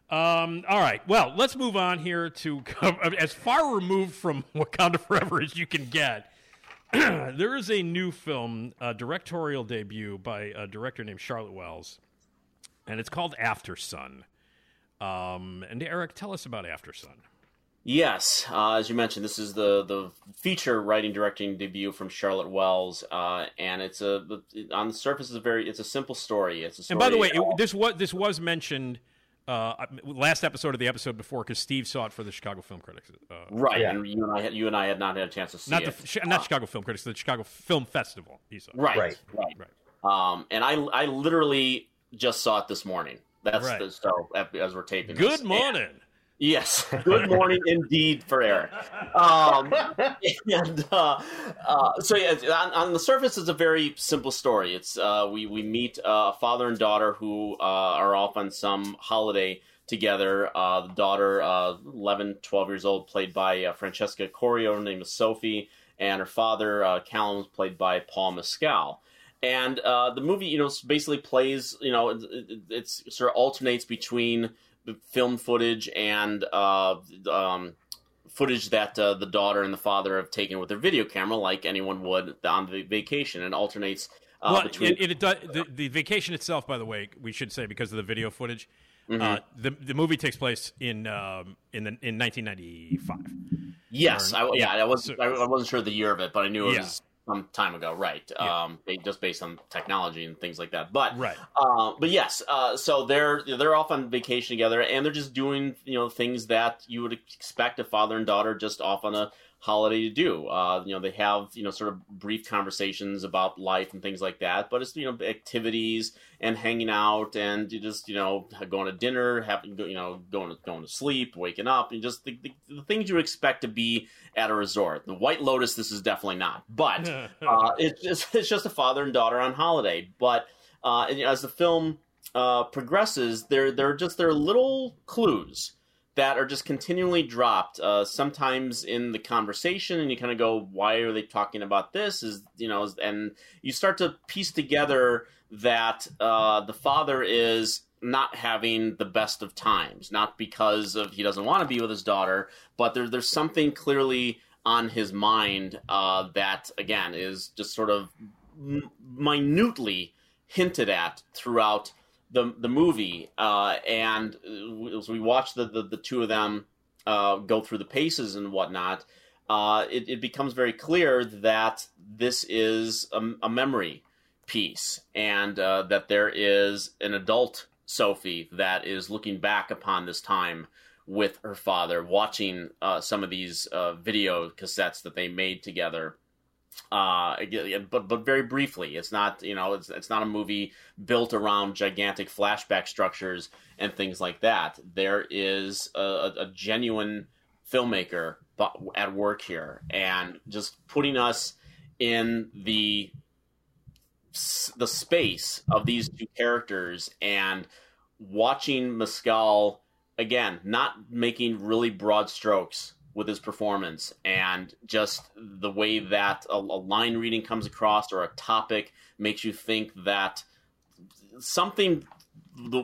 Um, all right. Well, let's move on here to [laughs] as far removed from [laughs] Wakanda Forever as you can get. [clears throat] there is a new film, a directorial debut by a director named Charlotte Wells, and it's called Aftersun. Um, and Erik, tell us about Aftersun. Yes, uh, as you mentioned, this is the the feature writing directing debut from Charlotte Wells, uh, and it's a on the surface it's a very it's a simple story. It's a story. And by the way, it, this was this was mentioned uh, last episode of the episode before because Steve saw it for the Chicago Film Critics. Uh, right, Yeah. and you and I had, you and I had not had a chance to see not it. the not Chicago Film Critics, the Chicago Film Festival. He saw. right, Right. right, Right. Um, and I I literally just saw it this morning. That's Right. the, so as we're taping. this. Good morning. Yes, [laughs] good morning indeed for Erik. Um, [laughs] and uh, uh, so, yeah, on, on the surface, it's a very simple story. It's uh, we we meet uh, a father and daughter who uh, are off on some holiday together. Uh, the daughter, uh, 11, 12 years old, played by uh, Francesca Corio, her name is Sophie, and her father, uh, Callum, was played by Paul Mescal. And uh, the movie, you know, basically plays, you know, it, it, it's sort of alternates between film footage and uh, um, footage that uh, the daughter and the father have taken with their video camera, like anyone would on the vacation, and alternates uh, well, between. it, it, does, the, the vacation itself, by the way, we should say because of the video footage. Mm-hmm. Uh, the the movie takes place in um, in the, in 1995. yes, or- I, yeah, I was so- I, I wasn't sure the year of it, but I knew it Yeah. was some time ago, right? Yeah. Um, just based on technology and things like that. But Right. Uh, but yes, uh, so they're they're off on vacation together, and they're just doing you know things that you would expect a father and daughter just off on a holiday to do. Uh, you know, they have you know sort of brief conversations about life and things like that, but it's you know activities and hanging out and you just you know going to dinner, having you know going to going to sleep, waking up, and just the, the, the things you expect to be at a resort. The White Lotus, this is definitely not, but [laughs] uh, it's just it's just a father and daughter on holiday. But uh, and, you know, as the film uh, progresses, there there are just there are little clues that are just continually dropped. Uh, sometimes in the conversation, and you kind of go, "Why are they talking about this?" Is you know, and you start to piece together that uh, the father is not having the best of times, not because of he doesn't want to be with his daughter, but there, there's something clearly on his mind uh, that again is just sort of minutely hinted at throughout the the movie, uh, and as we watch the, the, the two of them uh, go through the paces and whatnot, uh, it, it becomes very clear that this is a, a memory piece, and uh, that there is an adult Sophie that is looking back upon this time with her father, watching uh, some of these uh, video cassettes that they made together uh but but very briefly it's not you know it's it's not a movie built around gigantic flashback structures and things like that. There is a, a genuine filmmaker at work here and just putting us in the the space of these two characters and watching Mescal again not making really broad strokes with his performance and just the way that a, a line reading comes across or a topic makes you think that something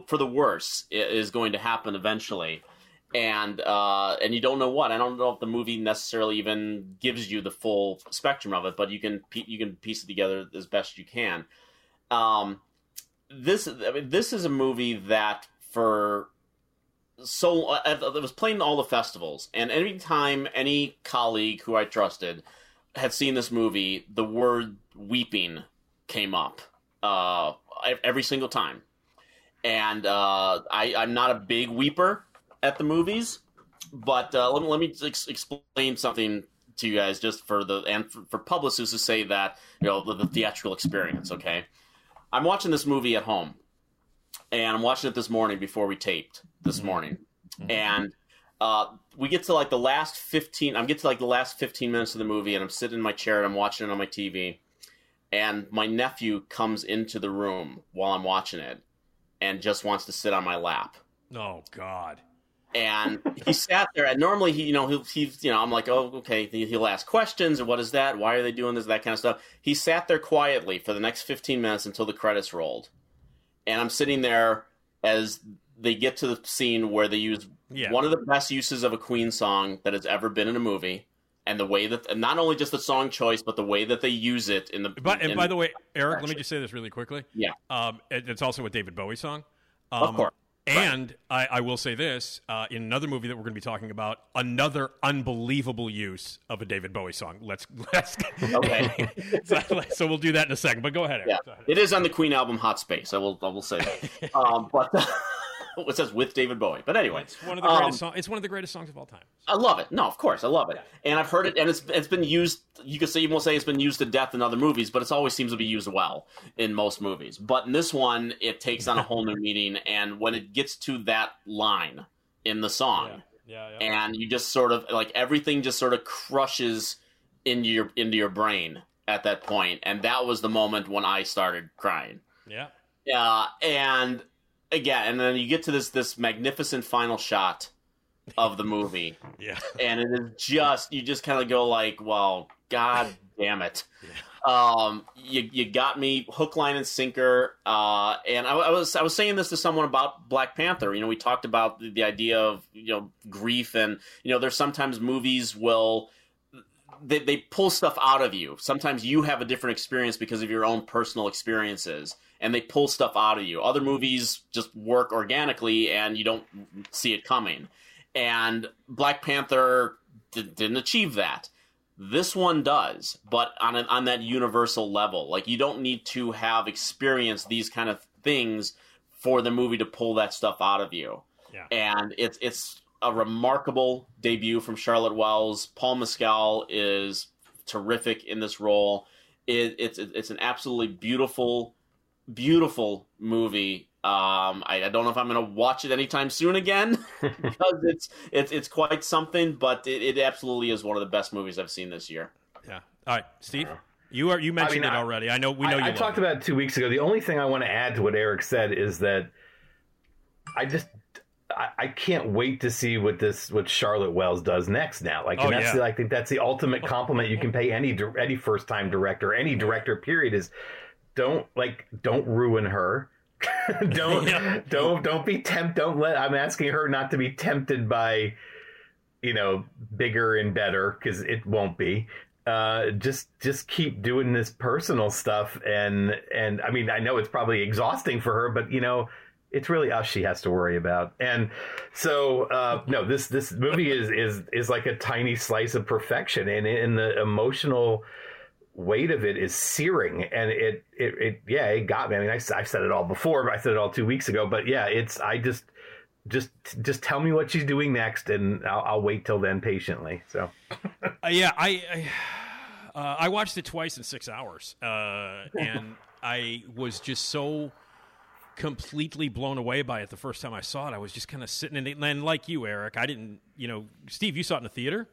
for the worse is going to happen eventually and uh, and you don't know what. I don't know if the movie necessarily even gives you the full spectrum of it, but you can you can piece it together as best you can. Um, this I mean, this is a movie that for so uh, it was playing all the festivals, and any time any colleague who I trusted had seen this movie, the word weeping came up uh, every single time. And uh, I, I'm not a big weeper at the movies, but uh, let me let me ex- explain something to you guys just for the and for, for publicists to say that you know the, the theatrical experience. Okay, I'm watching this movie at home, and I'm watching it this morning before we taped this morning, and uh, we get to like the last 15. I'm get to like the last 15 minutes of the movie, and I'm sitting in my chair and I'm watching it on my TV, and my nephew comes into the room while I'm watching it, and just wants to sit on my lap. Oh God. and he [laughs] sat there and normally he you know he'll he's you know i'm like oh okay. He- he'll ask questions and what is that? Why are they doing this? That kind of stuff. He sat there quietly for the next 15 minutes until the credits rolled and i'm sitting there as they get to the scene where they use Yeah. one of the best uses of a queen song that has ever been in a movie and the way that not only just the song choice but the way that they use it in the But and in- by the way, Erik, let me just say this really quickly. yeah Um, it, it's also a David Bowie song. Um, Of course. And I, I will say this uh, in another movie that we're going to be talking about, another unbelievable use of a David Bowie song. Let's [laughs] let's. Okay. [laughs] so, so we'll do that in a second. But go ahead. Erik. Yeah, Go ahead. it is on the Queen album Hot Space. I will, I will say that. [laughs] um, but [laughs] it says with David Bowie. But anyway, It's one of the um, greatest songs. It's one of the greatest songs of all time. I love it. No, of course, I love it, and I've heard it, and it's it's been used. You could say you won't say it's been used to death in other movies, but it always seems to be used well in most movies. But in this one, it takes on a whole new meaning, and when it gets to that line in the song, Yeah, yeah. and you just sort of like everything just sort of crushes into your into your brain at that point, and that was the moment when I started crying. Yeah. Yeah, and again, and then you get to this this magnificent final shot of the movie, [laughs] Yeah. and it is just you just kind of go like, well, god [laughs] damn it. Um, you you got me hook, line, and sinker. Uh, and I, I was I was saying this to someone about Black Panther. You know, we talked about the, the idea of you know grief, and you know, there's sometimes movies will they, they pull stuff out of you. Sometimes you have a different experience because of your own personal experiences, and they pull stuff out of you. Other movies just work organically, and you don't see it coming. And Black Panther d- didn't achieve that. This one does, but on an, on that universal level. Like you don't need to have experienced these kind of things for the movie to pull that stuff out of you Yeah. and it's it's a remarkable debut from Charlotte Wells. Paul Mescal is terrific in this role. It, it's it's an absolutely beautiful, beautiful movie. Um, I, I don't know if I'm going to watch it anytime soon again [laughs] because it's it's it's quite something. But it, it absolutely is one of the best movies I've seen this year. Yeah. All right, Steve. You are you mentioned mean, it already. I know we know I, you. I talked it. about it two weeks ago. The only thing I want to add to what Erik said is that I just I, I can't wait to see what this what Charlotte Wells does next. Now, like, Oh, that's yeah. the, I think that's the ultimate compliment you can pay any any first time director, any director. Period is don't like don't ruin her. [laughs] don't Yeah. don't don't be tempt. Don't let. I'm asking her not to be tempted by you know bigger and better because it won't be uh just just keep doing this personal stuff and and i mean i know it's probably exhausting for her but you know it's really us she has to worry about. And so uh no this this movie is is is like a tiny slice of perfection. And and the emotional weight of it is searing. And it it, it yeah it got me. I mean I, i've said it all before but i said it all two weeks ago. But yeah it's i just just just tell me what she's doing next and i'll, I'll wait till then patiently. So. [laughs] Uh, yeah, I I, uh, I watched it twice in six hours, uh, and I was just so completely blown away by it the first time I saw it. I was just kind of sitting in it, and like you, Erik, I didn't, you know, Steve, you saw it in the theater.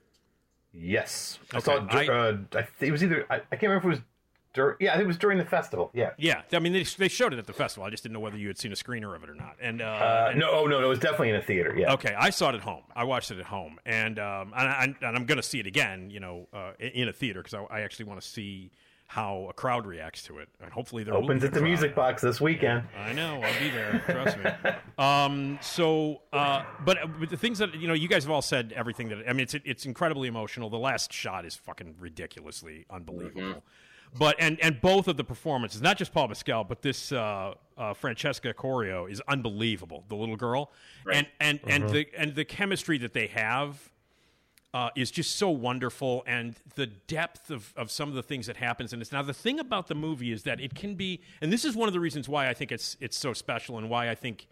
Yes, I saw. It, uh, I th- it was either I, I can't remember if it was. Dur- yeah, I think it was during the festival. Yeah. Yeah, I mean they, they showed it at the festival. I just didn't know whether you had seen a screener of it or not. And, uh, Uh, no, oh no, no, it was definitely in a theater. Yeah. Okay, I saw it at home. I watched it at home, and um, and, I, and I'm going to see it again. You know, uh, in- in a theater because I, I actually want to see how a crowd reacts to it, and hopefully there will Opens at the. Music Box this weekend. I know. I'll be there. Trust me. [laughs] Um, so, uh, but, but the things that you know, you guys have all said everything that I mean. It's it's incredibly emotional. The last shot is fucking ridiculously unbelievable. But and and both of the performances, not just Paul Mescal, but this uh, uh, Francesca Corio is unbelievable. The little girl, and and and the and the chemistry that they have uh, is just so wonderful and the depth of, of some of the things that happens in this. Now, the thing about the movie is that it can be, and this is one of the reasons why I think it's it's so special and why I think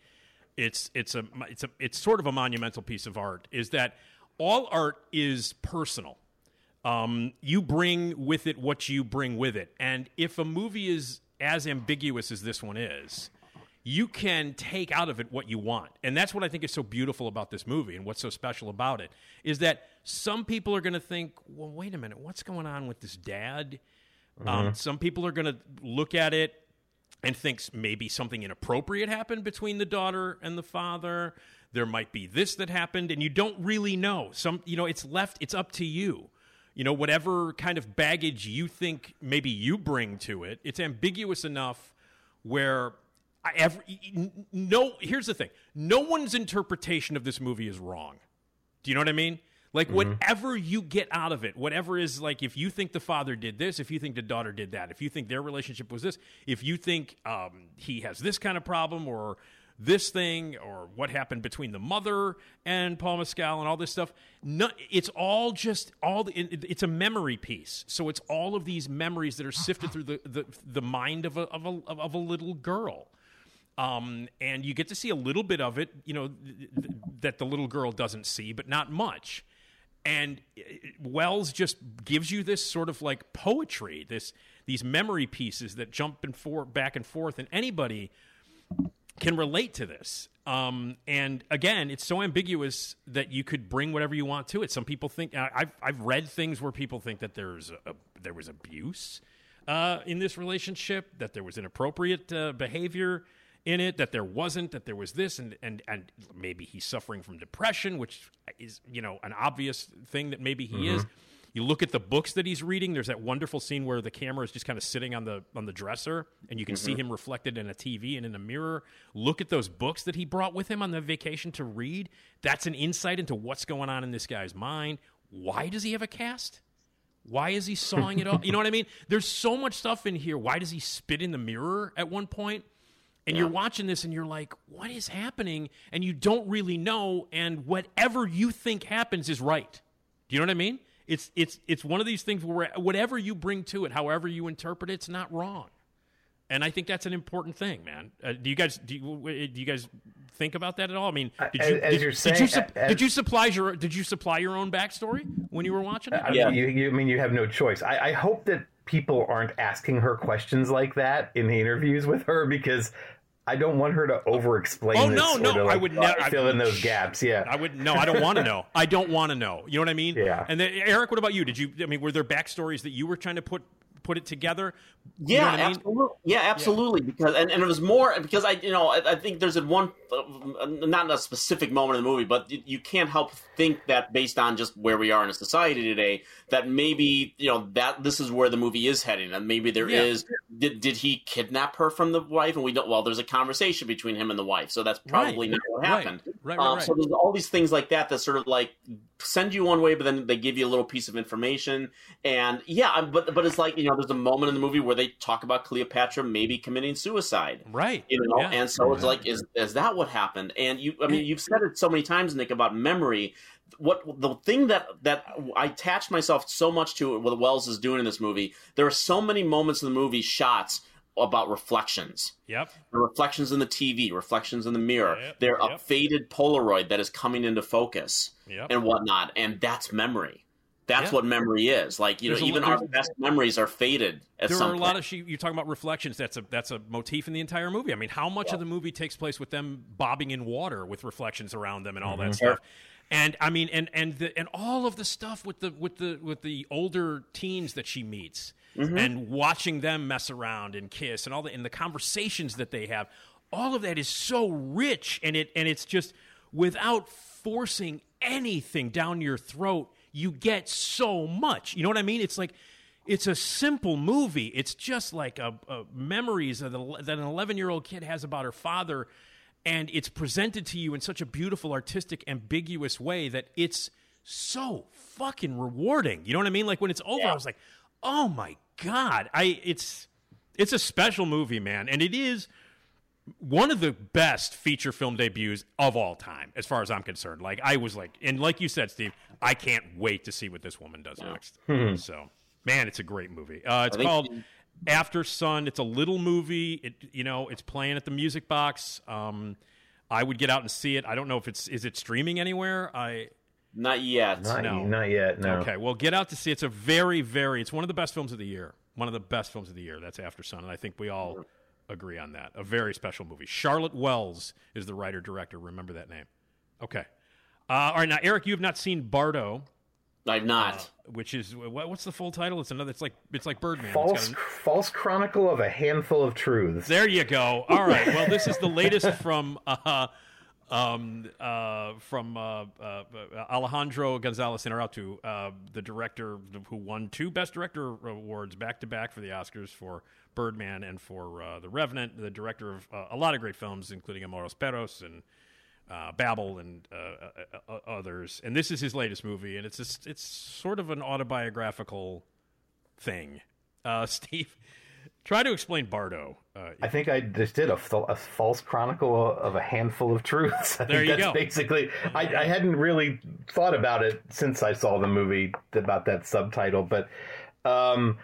it's it's a it's a it's sort of a monumental piece of art is that all art is personal. Um, you bring with it what you bring with it, and if a movie is as ambiguous as this one is, you can take out of it what you want. And that's what I think is so beautiful about this movie and what's so special about it is that some people are going to think, well, wait a minute, what's going on with this dad? Um, some people are going to look at it and thinks maybe something inappropriate happened between the daughter and the father. There might be this that happened, and you don't really know. Some, you know, it's left. It's up to you. You know, whatever kind of baggage you think maybe you bring to it, it's ambiguous enough where I ever no. Here's the thing: no one's interpretation of this movie is wrong. Do you know what I mean? Like whatever you get out of it, whatever is like, if you think the father did this, if you think the daughter did that, if you think their relationship was this, if you think um, he has this kind of problem or this thing or what happened between the mother and Paul Mescal and all this stuff, no, it's all just all. The, it, it's a memory piece, so it's all of these memories that are sifted through the the, the mind of a of a of a little girl um, and you get to see a little bit of it, you know, th- th- that the little girl doesn't see, but not much. And uh, Wells just gives you this sort of like poetry, this these memory pieces that jump and for, back and forth, and anybody can relate to this. Um, and again, it's so ambiguous that you could bring whatever you want to it. Some people think I- I've I've read things where people think that there's a, there was abuse uh, in this relationship, that there was inappropriate uh, behavior in it, that there wasn't, that there was this, and and and maybe he's suffering from depression, which is you know an obvious thing that maybe he is. Mm-hmm. You look at the books that he's reading. There's that wonderful scene where the camera is just kind of sitting on the on the dresser, and you can see mm-hmm. him reflected in a TV and in a mirror. Look at those books that he brought with him on the vacation to read. That's an insight into what's going on in this guy's mind. Why does he have a cast? Why is he sawing it off? You know what I mean? [laughs] There's so much stuff in here. Why does he spit in the mirror at one point? And you're watching this and you're like, what is happening? And you don't really know. And whatever you think happens is right. Do you know what I mean? It's it's it's one of these things where whatever you bring to it, however you interpret it, it's not wrong. And I think that's an important thing, man. Uh, do you guys do you, do you guys think about that at all? I mean, did you as did, you're did saying- you sup- as- did you supply your did you supply your own backstory when you were watching it? I mean, you, you I mean you have no choice. I, I hope that people aren't asking her questions like that in the interviews with her because I don't want her to over-explain. Oh, this no, sort no, of, I would never- fill in those gaps. Yeah, I would no, I don't want to know. [laughs] I don't want to know. You know what I mean? Yeah. And then, Erik, what about you? Did you? I mean, were there backstories that you were trying to put put it together? You Yeah, I mean? absolutely. Yeah, absolutely. Because and, and it was more because I, you know, I, I think there's a one, uh, not in a specific moment in the movie, but you, you can't help think that based on just where we are in a society today, that maybe you know that this is where the movie is heading, and maybe there is. Yeah. Did did he kidnap her from the wife? And we don't. Well, there's a conversation between him and the wife, so that's probably Right. not what happened. Right, right, Um, right. So there's all these things like that that sort of like send you one way, but then they give you a little piece of information. And yeah, but but it's like you know, there's a moment in the movie where they talk about Cleopatra maybe committing suicide. Right. You know, Yeah. and so it's like, is is that what happened? And you, I mean, you've said it so many times, Nick, about memory. What the thing that that I attached myself so much to what Wells is doing in this movie. There are so many moments in the movie, shots about reflections. Yep. The reflections in the TV, reflections in the mirror. Yep, They're a faded Polaroid that is coming into focus Yep. and whatnot, and that's memory. That's Yeah. what memory is. Like you There's know, even our best memories are faded at there some are a point. lot of she, you talking about reflections. That's a that's a motif in the entire movie. I mean, how much of the movie takes place with them bobbing in water with reflections around them and all that mm-hmm. stuff? And I mean, and and the, and all of the stuff with the with the with the older teens that she meets mm-hmm. and watching them mess around and kiss and all the and the conversations that they have. All of that is so rich, and it and it's just without forcing anything down your throat. You get so much. You know what I mean? It's like it's a simple movie. It's just like a, a memories of the, that an 11 year old kid has about her father, and it's presented to you in such a beautiful, artistic, ambiguous way that it's so fucking rewarding. You know what I mean? Like when it's over, I was like, oh my god, I it's it's a special movie, man, and it is one of the best feature film debuts of all time, as far as I'm concerned. Like I was like, and like you said, Steve, I can't wait to see what this woman does next. So, man, it's a great movie. Uh, it's I think- called Aftersun. It's a little movie. It you know, it's playing at the Music Box. Um, I would get out and see it. I don't know if it's is it streaming anywhere. I Not yet. not, no. not yet. No. Okay, well, get out to see. It's a very, very. It's one of the best films of the year. One of the best films of the year. That's Aftersun, and I think we all agree on that. A very special movie. Charlotte Wells is the writer director. Remember that name. Okay. Uh, all right, now Erik, you have not seen Bardo, I've not. which is what, what's the full title? It's another. It's like it's like Birdman. It's False, got a- false chronicle of a handful of truths. There you go. All right. [laughs] Well, this is the latest from uh, um, uh, from uh, uh, Alejandro Gonzalez Inarritu, uh, the director who won two Best Director awards back to back for the Oscars for Birdman and for uh, The Revenant. The director of uh, a lot of great films, including Amores Perros and uh, Babel and uh, uh, uh, others. And this is his latest movie, and it's just, it's sort of an autobiographical thing. Uh, [laughs] Steve, try to explain Bardo. Uh, I think I just did a, a false chronicle of a handful of truths. [laughs] I There think you that's go. Basically, I, I hadn't really thought about it since I saw the movie about that subtitle, but um,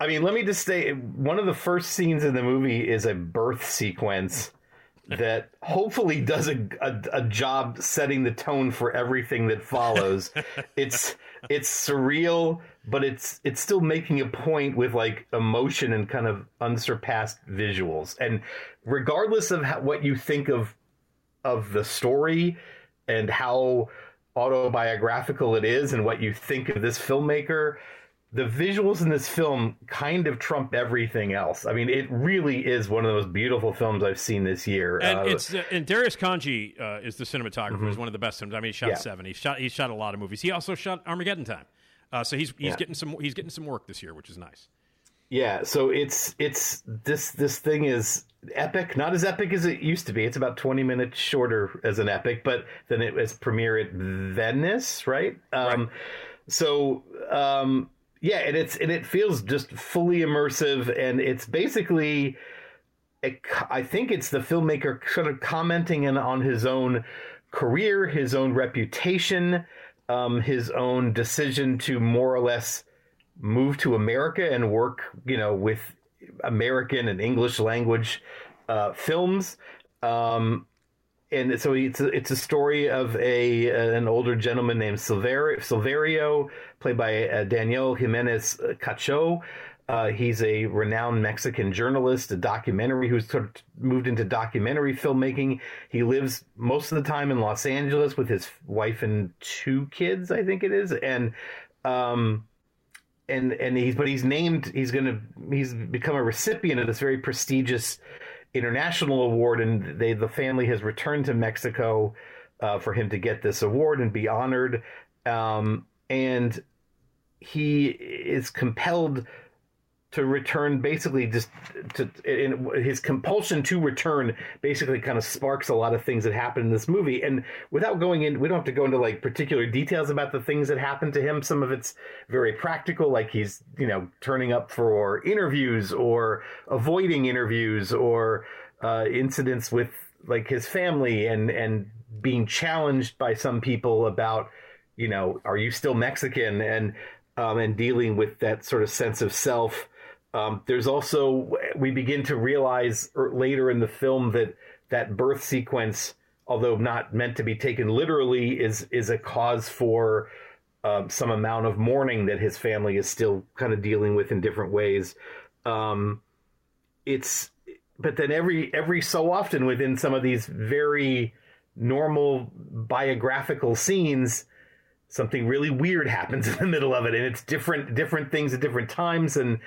I mean, let me just say one of the first scenes in the movie is a birth sequence that hopefully does a, a, a job setting the tone for everything that follows. [laughs] it's it's surreal, but it's it's still making a point with like emotion and kind of unsurpassed visuals. And regardless of how, what you think of of the story and how autobiographical it is and what you think of this filmmaker the visuals in this film kind of trump everything else. I mean, it really is one of the most beautiful films I've seen this year. And Uh, it's uh, and Darius Khondji uh, is the cinematographer. Is one of the best. I mean, he shot Yeah. seven. He shot he shot a lot of movies. He also shot Armageddon Time. Uh, so he's he's Yeah. getting some he's getting some work this year, which is nice. yeah, so it's it's this this thing is epic, not as epic as it used to be. It's about twenty minutes shorter as an epic, but then it was premiere at Venice, right? Um, So um, yeah, and it's and it feels just fully immersive, and it's basically. I think it's the filmmaker sort of commenting in, on his own career, his own reputation, um, his own decision to more or less move to America and work, you know, with American and English language uh, films. Um, and so it's a, it's a story of a an older gentleman named Silverio, played by uh, Daniel Jimenez Cacho. Uh, he's a renowned Mexican journalist, a documentary who's sort of moved into documentary filmmaking. He lives most of the time in Los Angeles with his wife and two kids, I think it is, and um, and and he's but he's named he's gonna he's become a recipient of this very prestigious international award and they the family has returned to Mexico uh, for him to get this award and be honored. Um, and he is compelled to return basically just to his compulsion to return basically kind of sparks a lot of things that happen in this movie. And without going in we don't have to go into like particular details about the things that happen to him. Some of it's very practical like he's you know turning up for interviews or avoiding interviews or uh, incidents with like his family and and being challenged by some people about you know are you still Mexican? And um, and dealing with that sort of sense of self um, there's also we begin to realize er- later in the film that that birth sequence, although not meant to be taken literally, is is a cause for um, some amount of mourning that his family is still kind of dealing with in different ways. Um, it's but then every every so often within some of these very normal biographical scenes something really weird happens [laughs] in the middle of it and it's different different things at different times and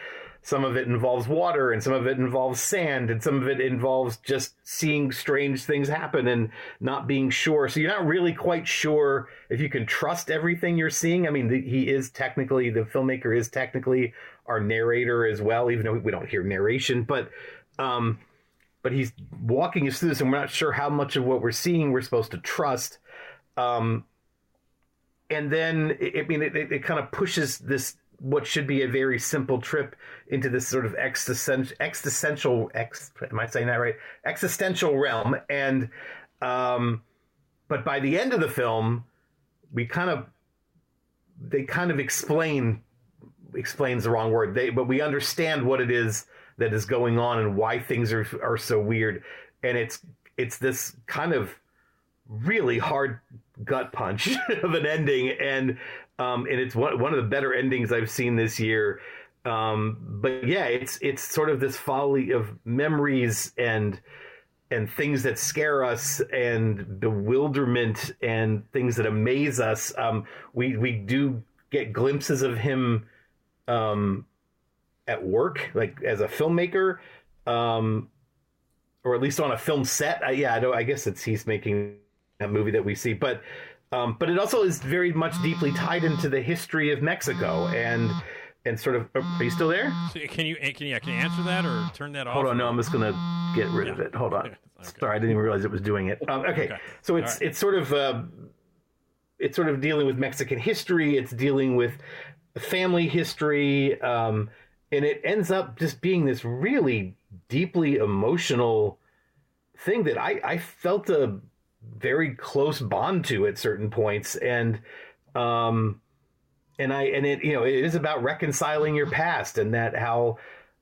some of it involves water and some of it involves sand and some of it involves just seeing strange things happen and not being sure. So you're not really quite sure if you can trust everything you're seeing. I mean the, he is technically the filmmaker is technically our narrator as well even though we don't hear narration but um but he's walking us through this and we're not sure how much of what we're seeing we're supposed to trust. Um and then I mean it, it, it kind of pushes this what should be a very simple trip into this sort of existential existential ex am I saying that right? Existential realm and um but by the end of the film we kind of they kind of explain explains the wrong word. They but we understand what it is that is going on and why things are are so weird. And it's it's this kind of really hard gut punch [laughs] of an ending. And um and it's one, one of the better endings i've seen this year. Um but yeah it's it's sort of this folly of memories and and things that scare us and bewilderment and things that amaze us. Um we we do get glimpses of him um at work like as a filmmaker um or at least on a film set. Uh, yeah i i guess it's he's making that movie that we see but um, but it also is very much deeply tied into the history of Mexico and and sort of. Are you still there? So can you can you can you answer that or turn that off? Hold on, no, I'm just gonna get rid of it. Hold on. [laughs] Okay. Sorry, I didn't even realize it was doing it. Um, okay. Okay. so it's right. it's sort of uh, it's sort of dealing with Mexican history. It's dealing with family history, um, and it ends up just being this really deeply emotional thing that I I felt a very close bond to at certain points, and um, and I and it you know it is about reconciling your past and that how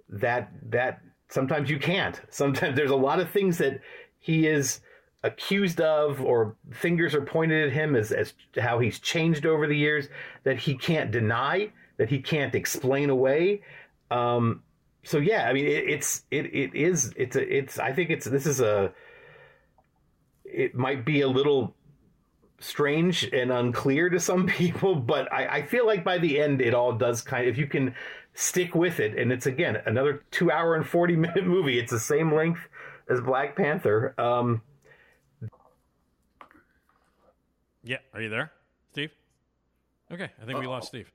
that that sometimes you can't. [laughs] Sometimes there's a lot of things that he is accused of or fingers are pointed at him as as how he's changed over the years that he can't deny that he can't explain away. Um, so yeah, I mean it, it's it it is it's a it's I think it's this is a it might be a little strange and unclear to some [laughs] people, but I, I feel like by the end it all does kind of if you can stick with it, and it's again another two hour and forty [laughs] minute movie. It's the same length as Black Panther. Um, Yeah, are you there, Steve? Okay, I think we lost Steve.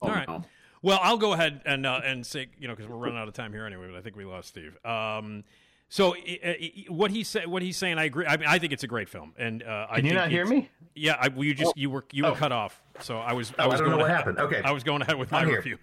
Oh, All right. no. Well, I'll go ahead and uh, and say you know because we're running out of time here anyway. But I think we lost Steve. Um, so i- i- what he said, what he's saying, I agree. I mean, I think it's a great film, and uh, I Can you not hear me? Yeah, I, well, you just you were you were Oh. cut off. So I was Oh, I I was know going what ahead- happened. Okay. I was going ahead with my review.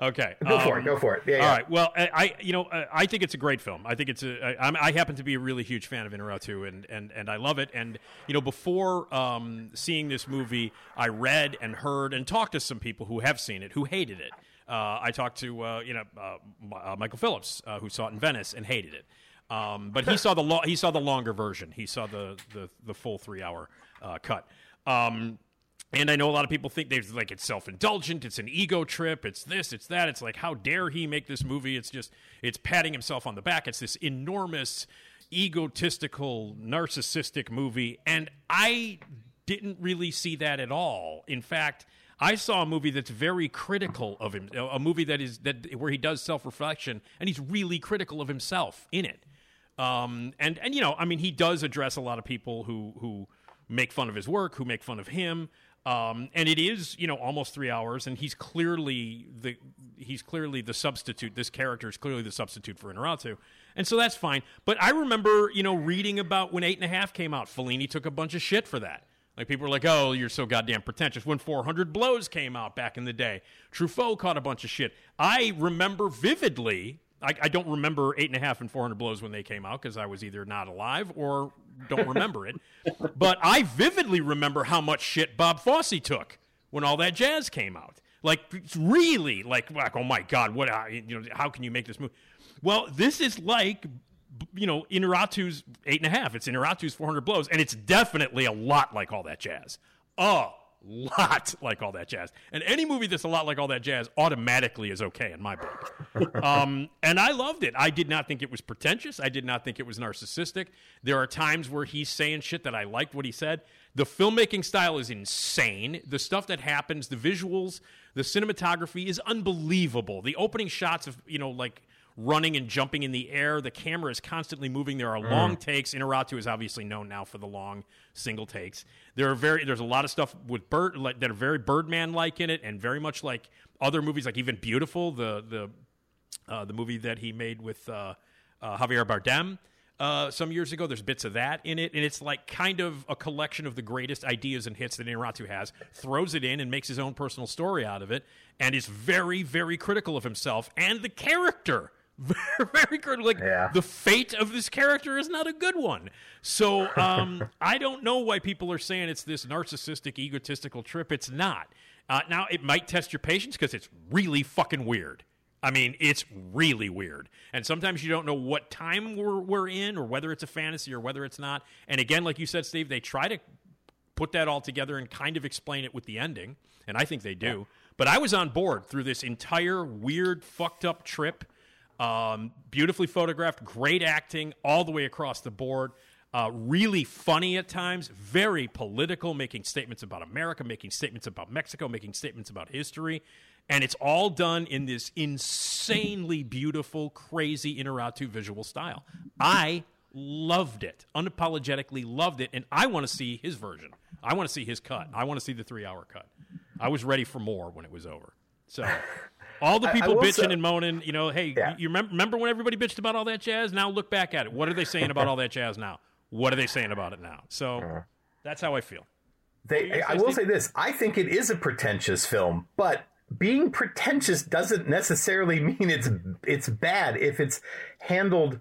Okay, Go for it, um, go for it. Yeah, all yeah. right. Well, I, I you know uh, I think it's a great film. I think it's a I, I'm, I happen to be a really huge fan of Inarritu and and and I love it. And you know before um, seeing this movie, I read and heard and talked to some people who have seen it who hated it. Uh, I talked to uh, you know uh, uh, Michael Phillips uh, who saw it in Venice and hated it. Um, but he saw the lo- he saw the longer version. He saw the the, the full three hour uh, cut. Um, and I know a lot of people think they're like it's self indulgent, it's an ego trip, it's this, it's that. It's like how dare he make this movie? It's just it's patting himself on the back. It's this enormous, egotistical, narcissistic movie, and I didn't really see that at all. In fact, I saw a movie that's very critical of him, a movie that is that where he does self reflection, and he's really critical of himself in it. Um, and and you know, I mean, he does address a lot of people who who make fun of his work, who make fun of him. Um, and it is, you know, almost three hours, and he's clearly the he's clearly the substitute. This character is clearly the substitute for Inarritu, and so that's fine. But I remember, you know, reading about when Eight and a Half came out, Fellini took a bunch of shit for that. Like people were like, "Oh, you're so goddamn pretentious." When 400 Blows came out back in the day, Truffaut caught a bunch of shit. I remember vividly. I, I don't remember Eight and a Half and 400 Blows when they came out because I was either not alive or don't remember it. [laughs] But I vividly remember how much shit Bob Fosse took when all that jazz came out. Like it's really, like, like oh my god, what? How, you know, how can you make this move? Well, this is like you know, Inarritu's eight and a half. It's Inarritu's 400 blows, and it's definitely a lot like all that jazz. A lot like all that jazz. And any movie that's a lot like all that jazz automatically is okay in my book. [laughs] um, and I loved it. I did not think it was pretentious. I did not think it was narcissistic. There are times where he's saying shit that I liked what he said. The filmmaking style is insane. The stuff that happens, the visuals, the cinematography is unbelievable. The opening shots of, you know, like running and jumping in the air. The camera is constantly moving. There are long takes. Inarritu is obviously known now for the long single takes. There are very there's a lot of stuff with bird like, that are very Birdman like in it, and very much like other movies, like even Biutiful, the the uh, the movie that he made with uh, uh, Javier Bardem. Uh, some years ago, there's bits of that in it, and it's like kind of a collection of the greatest ideas and hits that Inarritu has. Throws it in and makes his own personal story out of it, and is very, very critical of himself and the character. [laughs] Very, very critical. Like Yeah. the fate of this character is not a good one. So um, [laughs] I don't know why people are saying it's this narcissistic, egotistical trip. It's not. Uh, now it might test your patience because it's really fucking weird. I mean, it's really weird. And sometimes you don't know what time we're, we're in or whether it's a fantasy or whether it's not. And again, like you said, Steve, they try to put that all together and kind of explain it with the ending. And I think they do. But I was on board through this entire weird, fucked up trip. Um, beautifully photographed, great acting all the way across the board. Uh, really funny at times, very political, making statements about America, making statements about Mexico, making statements about history. And it's all done in this insanely beautiful, crazy Inarritu visual style. I loved it, unapologetically loved it, and I want to see his version. I want to see his cut. I want to see the three hour cut. I was ready for more when it was over. So. [laughs] All the people bitching say- and moaning, you know, hey, Yeah. you remember, remember when everybody bitched about all that jazz? Now look back at it. What are they saying about all that jazz now? What are they saying about it now? So uh-huh. that's how I feel. They, I will say this: I think it is a pretentious film, but being pretentious doesn't necessarily [laughs] mean it's it's bad if it's handled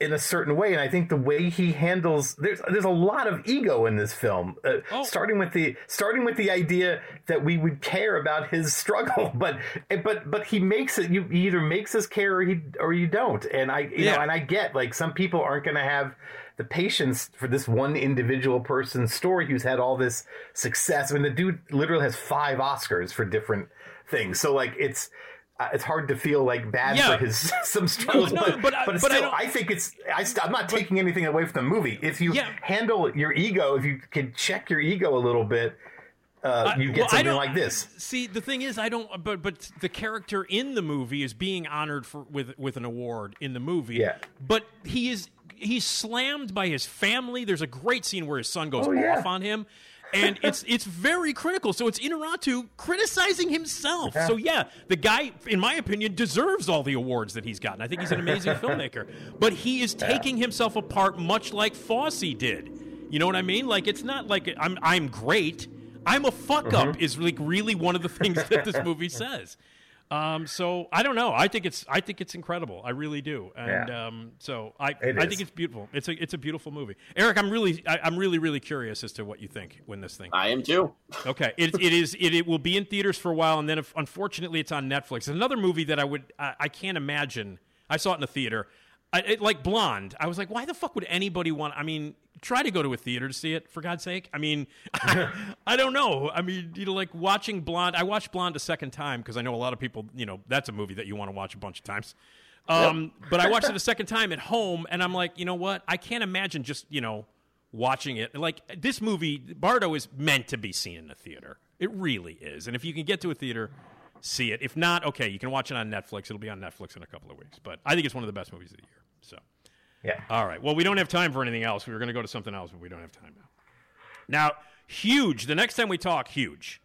in a certain way. And I think the way he handles there's there's a lot of ego in this film, uh, Oh. starting with the starting with the idea that we would care about his [laughs] struggle, but but but he makes it. You he either makes us care or he or you don't. And I you know and I get like some people aren't going to have the patience for this one individual person's story who's had all this success. I mean, the dude literally has five Oscars for different things. So like, it's it's hard to feel like bad Yeah. for his [laughs] some struggles. no, but but I- but, but still, don't- I, think it's. I st- I'm not taking anything away from the movie. If you Yeah. handle your ego, if you can check your ego a little bit, uh, I- you get well, something like this. See, the thing is, I don't. But but the character in the movie is being honored for with with an award in the movie. Yeah. But he is he's slammed by his family. There's a great scene where his son goes Oh, yeah. off on him. And it's it's very critical. So it's Inarritu criticizing himself. So yeah, the guy, in my opinion, deserves all the awards that he's gotten. I think he's an amazing [laughs] filmmaker. But he is taking himself apart, much like Fosse did. You know what I mean? Like it's not like I'm I'm great. I'm a fuck up Mm-hmm. is like really one of the [laughs] things that this movie says. Um, so I don't know. I think it's I think it's incredible. I really do. And Yeah. um, so I It I is. think it's beautiful. It's a it's a beautiful movie. Erik, I'm really I, I'm really really curious as to what you think when this thing. I am too. [laughs] Okay, it, it is it, it will be in theaters for a while, and then if, unfortunately it's on Netflix. Another movie that I would I, I can't imagine. I saw it in the theater, I, it, like Blonde. I was like, why the fuck would anybody want? I mean, try to go to a theater to see it for God's sake. I mean, [laughs] I, don't know. I mean, you know, like watching Blonde. I watched Blonde a second time because I know a lot of people. You know, that's a movie that you want to watch a bunch of times. Um, but I watched it a second time at home, and I'm like, you know what? I can't imagine just you know watching it. Like this movie, Bardo is meant to be seen in the theater. It really is. And if you can get to a theater, see it. If not, okay, you can watch it on Netflix. It'll be on Netflix in a couple of weeks. But I think it's one of the best movies of the year. So, Yeah. all right. Well, we don't have time for anything else. We were going to go to something else, but we don't have time now. Now, huge. The next time we talk, huge.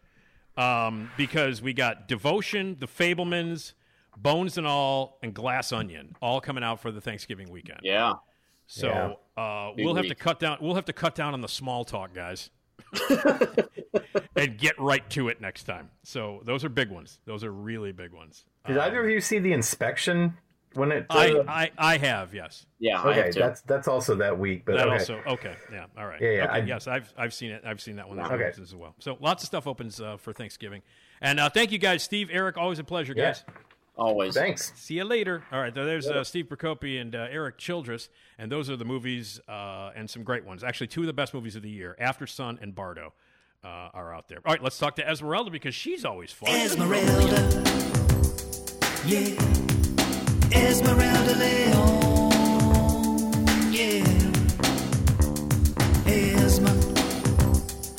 Um, because we got Devotion, The Fabelmans, Bones and All, and Glass Onion all coming out for the Thanksgiving weekend. Yeah. So uh, we'll have to cut down. We'll have to cut down on the small talk, guys, [laughs] [laughs] and get right to it next time. So those are big ones. Those are really big ones. Did either of you see the inspection when it? I, uh, I I have yes. Yeah. Okay, that's that's also that week. But That okay. also okay. Yeah. All right. Yeah, yeah, Okay, I- yes, I've I've seen it. I've seen that one that Okay. as well. So lots of stuff opens uh, for Thanksgiving. And uh, thank you guys, Steve, Erik. Always a pleasure, Yeah. guys. Always. Thanks. See you later. All right, there's uh, Steve Prokopy and uh, Erik Childress, and those are the movies uh, and some great ones. Actually, two of the best movies of the year, Aftersun and Bardo, uh, are out there. All right, let's talk to Esmeralda because she's always fun. Esmeralda, yeah. Esmeralda Leon, yeah. Esma,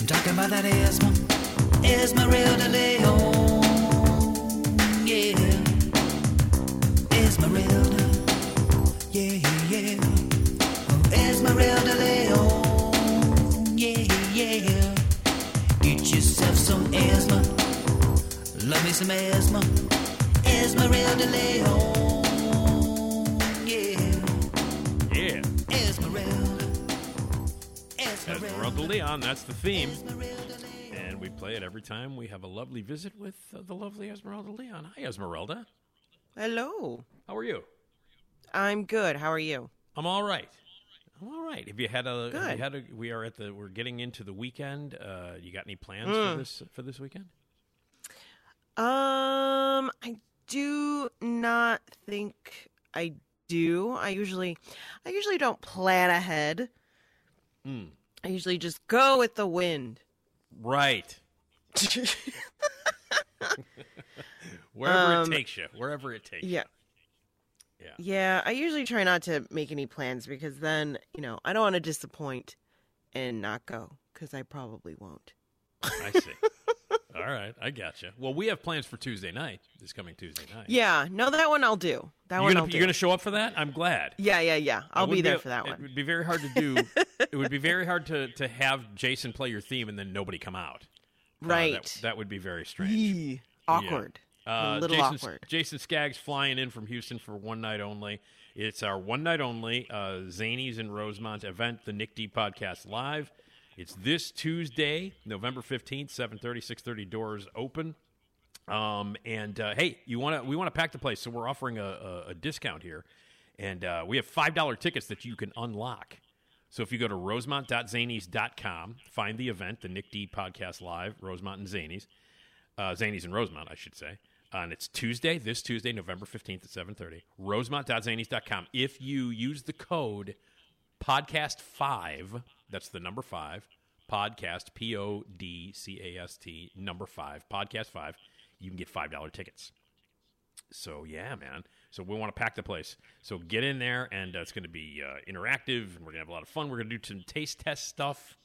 I'm talking about that Esma. Esmeralda Leon, yeah. Esmeralda, yeah, yeah. Oh, Esmeralda Leon, yourself some Esma. Love me some Esma. Esmeralda Leon. Yeah. Yeah, Esmeralda. Esmeralda. Esmeralda Leon. That's the theme, and we play it every time we have a lovely visit with uh, the lovely Esmeralda Leon. Hi, Esmeralda. Hello. How are you? I'm good. How are you? I'm all right. I'm all right. Have you had a? Have you had a? We are at the. We're getting into the weekend. Uh, you got any plans Hmm. for this for this weekend? Um, I do not think I do. I usually I usually don't plan ahead. Hmm. I usually just go with the wind. Right. [laughs] [laughs] Wherever Um, it takes you. Wherever it takes you. Yeah. Yeah. Yeah, I usually try not to make any plans because then, you know, I don't want to disappoint and not go because I probably won't. I see. [laughs] All right, I gotcha. Well, we have plans for Tuesday night. This coming Tuesday night. Yeah, no, that one I'll do. That you're one gonna I'll you're gonna show up for that? I'm glad. Yeah, yeah, yeah. I'll be there a- for that one. It would be very hard to do. [laughs] it would be very hard to to have Jason play your theme and then nobody come out. Uh, that- Right. that, would be very strange. Yee. Awkward. Uh, a little Jason's- awkward. Jason Skaggs flying in from Houston for one night only. It's our one night only uh, Zanies and Rosemont event, the Nick D Podcast Live. It's this Tuesday, November 15th, 7.30, 6.30, doors open. Um, and uh, hey, you want to? We want to pack the place, so we're offering a, a, a discount here, and uh, we have five dollar tickets that you can unlock. So if you go to rosemont.zanies.com, find the event, the Nick D Podcast Live, Rosemont and Zanies, uh, Zanies and Rosemont, I should say. And it's Tuesday, this Tuesday, November 15th at 7.30. Rosemont.zanies.com. If you use the code podcast5, that's the number 5, podcast, P-O-D-C-A-S-T, number 5, podcast 5, you can get $5 tickets. So yeah, man. So we want to pack the place. So get in there, and uh, it's going to be uh, interactive, and we're going to have a lot of fun. We're going to do some taste test stuff,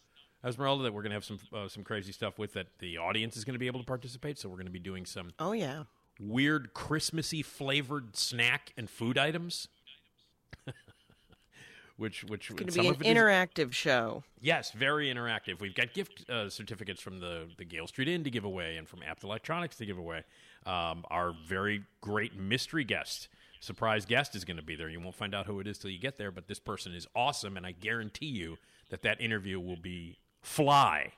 Esmeralda. That we're going to have some uh, some crazy stuff with that the audience is going to be able to participate. So we're going to be doing some Oh yeah. Weird Christmassy flavored snack and food items. [laughs] which which It's going to be an it is- interactive show. Yes, very interactive. We've got gift uh, certificates from the, the Gale Street Inn to give away and from Abt Electronics to give away. Um, our very great mystery guest, surprise guest, is going to be there. You won't find out who it is till you get there, but this person is awesome, and I guarantee you that that interview will be fly,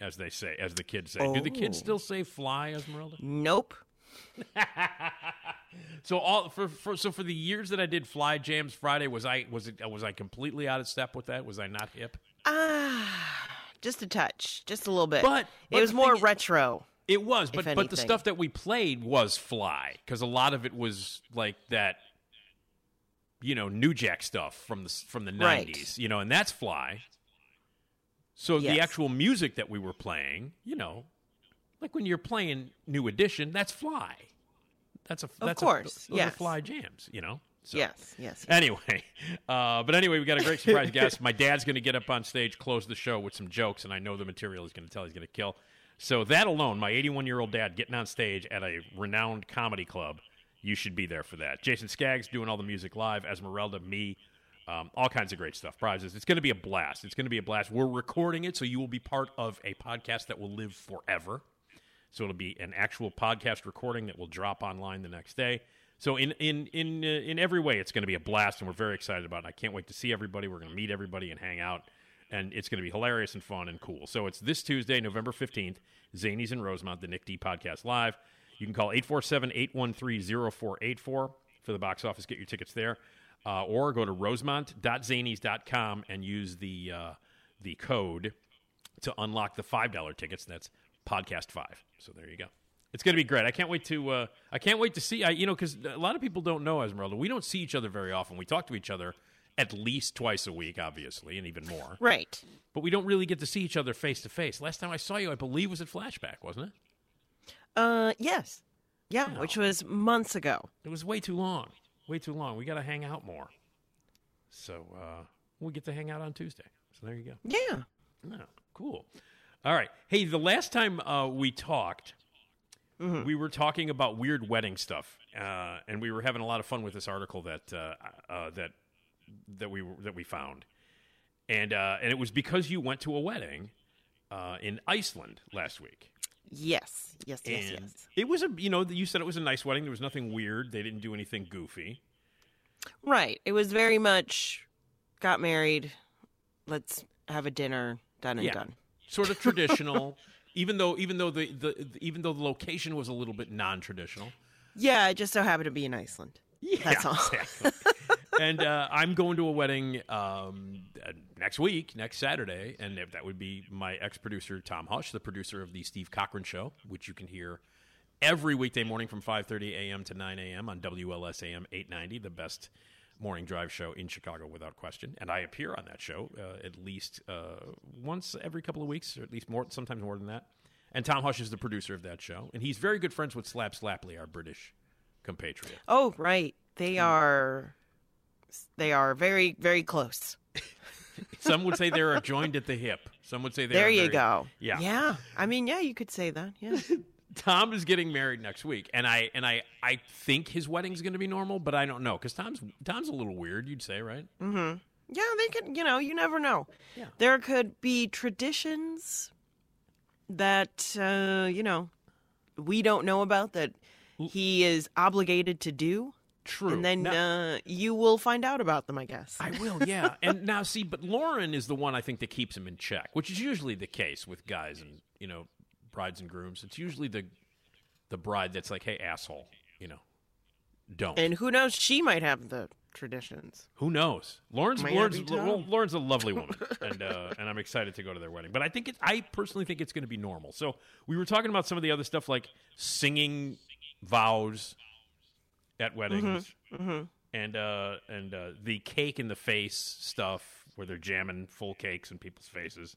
as they say, as the kids say. Do the kids Oh. still say fly, Esmeralda? Nope. [laughs] So all for, for so for the years that I did Fly Jams Friday, was I was it was I completely out of step with that? Was I not hip? Ah, just a touch, just a little bit. But- but it was more retro. It was, but but the stuff that we played was fly because a lot of it was like that, you know, New Jack stuff from the from the Right. nineties, you know, and that's fly. So the actual music that we were playing, you know, like when you're playing New Edition, that's fly. That's a that's a- course, those are yes. fly jams, you know. So- Yes, yes. Anyway, [laughs] uh, but anyway, we got a great surprise [laughs] guest. My dad's going to get up on stage, close the show with some jokes, and I know the material he's going to tell he's going to kill. So that alone, my 81 year old dad getting on stage at a renowned comedy club, you should be there for that. Jason Skaggs doing all the music live, Esmeralda, me, um, all kinds of great stuff, prizes. It's going to be a blast. It's going to be a blast. We're recording it, so you will be part of a podcast that will live forever. So it'll be an actual podcast recording that will drop online the next day. So in in in uh, in every way, it's going to be a blast, and we're very excited about it. I can't wait to see everybody. We're going to meet everybody and hang out, and it's going to be hilarious and fun and cool. So it's this Tuesday, November fifteenth, Zanies in Rosemont, the Nick D Podcast Live. You can call 847-813-0484 for the box office. Get your tickets there, uh, or go to rosemont.zanies.com and use the uh, the code to unlock the five dollar tickets. That's podcast five. So there you go. It's going to be great. I can't wait to. Uh, I can't wait to see. I, you know, because a lot of people don't know Esmeralda. We don't see each other very often. We talk to each other at least twice a week, obviously, and even more. Right. But we don't really get to see each other face to face. Last time I saw you, I believe, was at Flashback, wasn't it? Uh, yes. Yeah, which was months ago. It was way too long. Way too long. We got to hang out more. So uh, we get to hang out on Tuesday. So there you go. Yeah. Oh, cool. All right. Hey, the last time uh, we talked, we were talking about weird wedding stuff, uh, and we were having a lot of fun with this article that uh, uh, that that we that we found, and uh, and it was because you went to a wedding uh, in Iceland last week. Yes. Yes, yes, and yes. it was a you know you said it was a nice wedding. There was nothing weird. They didn't do anything goofy. Right. It was very much got married, let's have a dinner, done and Yeah. done. Sort of traditional. [laughs] even though even though the, the even though the location was a little bit non-traditional. Yeah, it just so happened to be in Iceland. Yeah, That's all. exactly. [laughs] and uh, I'm going to a wedding um, uh, next week, next Saturday, and that would be my ex-producer Tom Hush, the producer of the Steve Cochran Show, which you can hear every weekday morning from 5:30 a.m. to 9 a.m. on WLS AM 890, the best morning drive show in Chicago without question. And I appear on that show uh, at least uh, once every couple of weeks, or at least more, sometimes more than that. And Tom Hush is the producer of that show, and he's very good friends with Slap Slapley, our British compatriot. Oh, right. They are they are very very close. [laughs] Some would say they're joined at the hip. Some would say they're there you very- go. Yeah. Yeah. I mean, yeah, you could say that. Yeah. [laughs] Tom is getting married next week, and I and I I think his wedding's going to be normal, but I don't know because Tom's Tom's a little weird. You'd say, right? Mm-hmm. Yeah, they could, you know, you never know. Yeah. There could be traditions that uh, you know, we don't know about that he is obligated to do. True. And then Now- uh, you will find out about them, I guess. I will, yeah. [laughs] and now, see, but Lauren is the one I think that keeps him in check, which is usually the case with guys and you know brides and grooms. It's usually the the bride that's like, "Hey, asshole," you know, don't. And who knows, she might have the traditions. Who knows? Lauren's Might Lauren's, be Tom. Lau- Lauren's a lovely woman, [laughs] and uh, and I'm excited to go to their wedding. But I think it, I personally think it's going to be normal. So we were talking about some of the other stuff like singing vows at weddings, Mm-hmm. and uh, and uh, the cake in the face stuff where they're jamming full cakes in people's faces.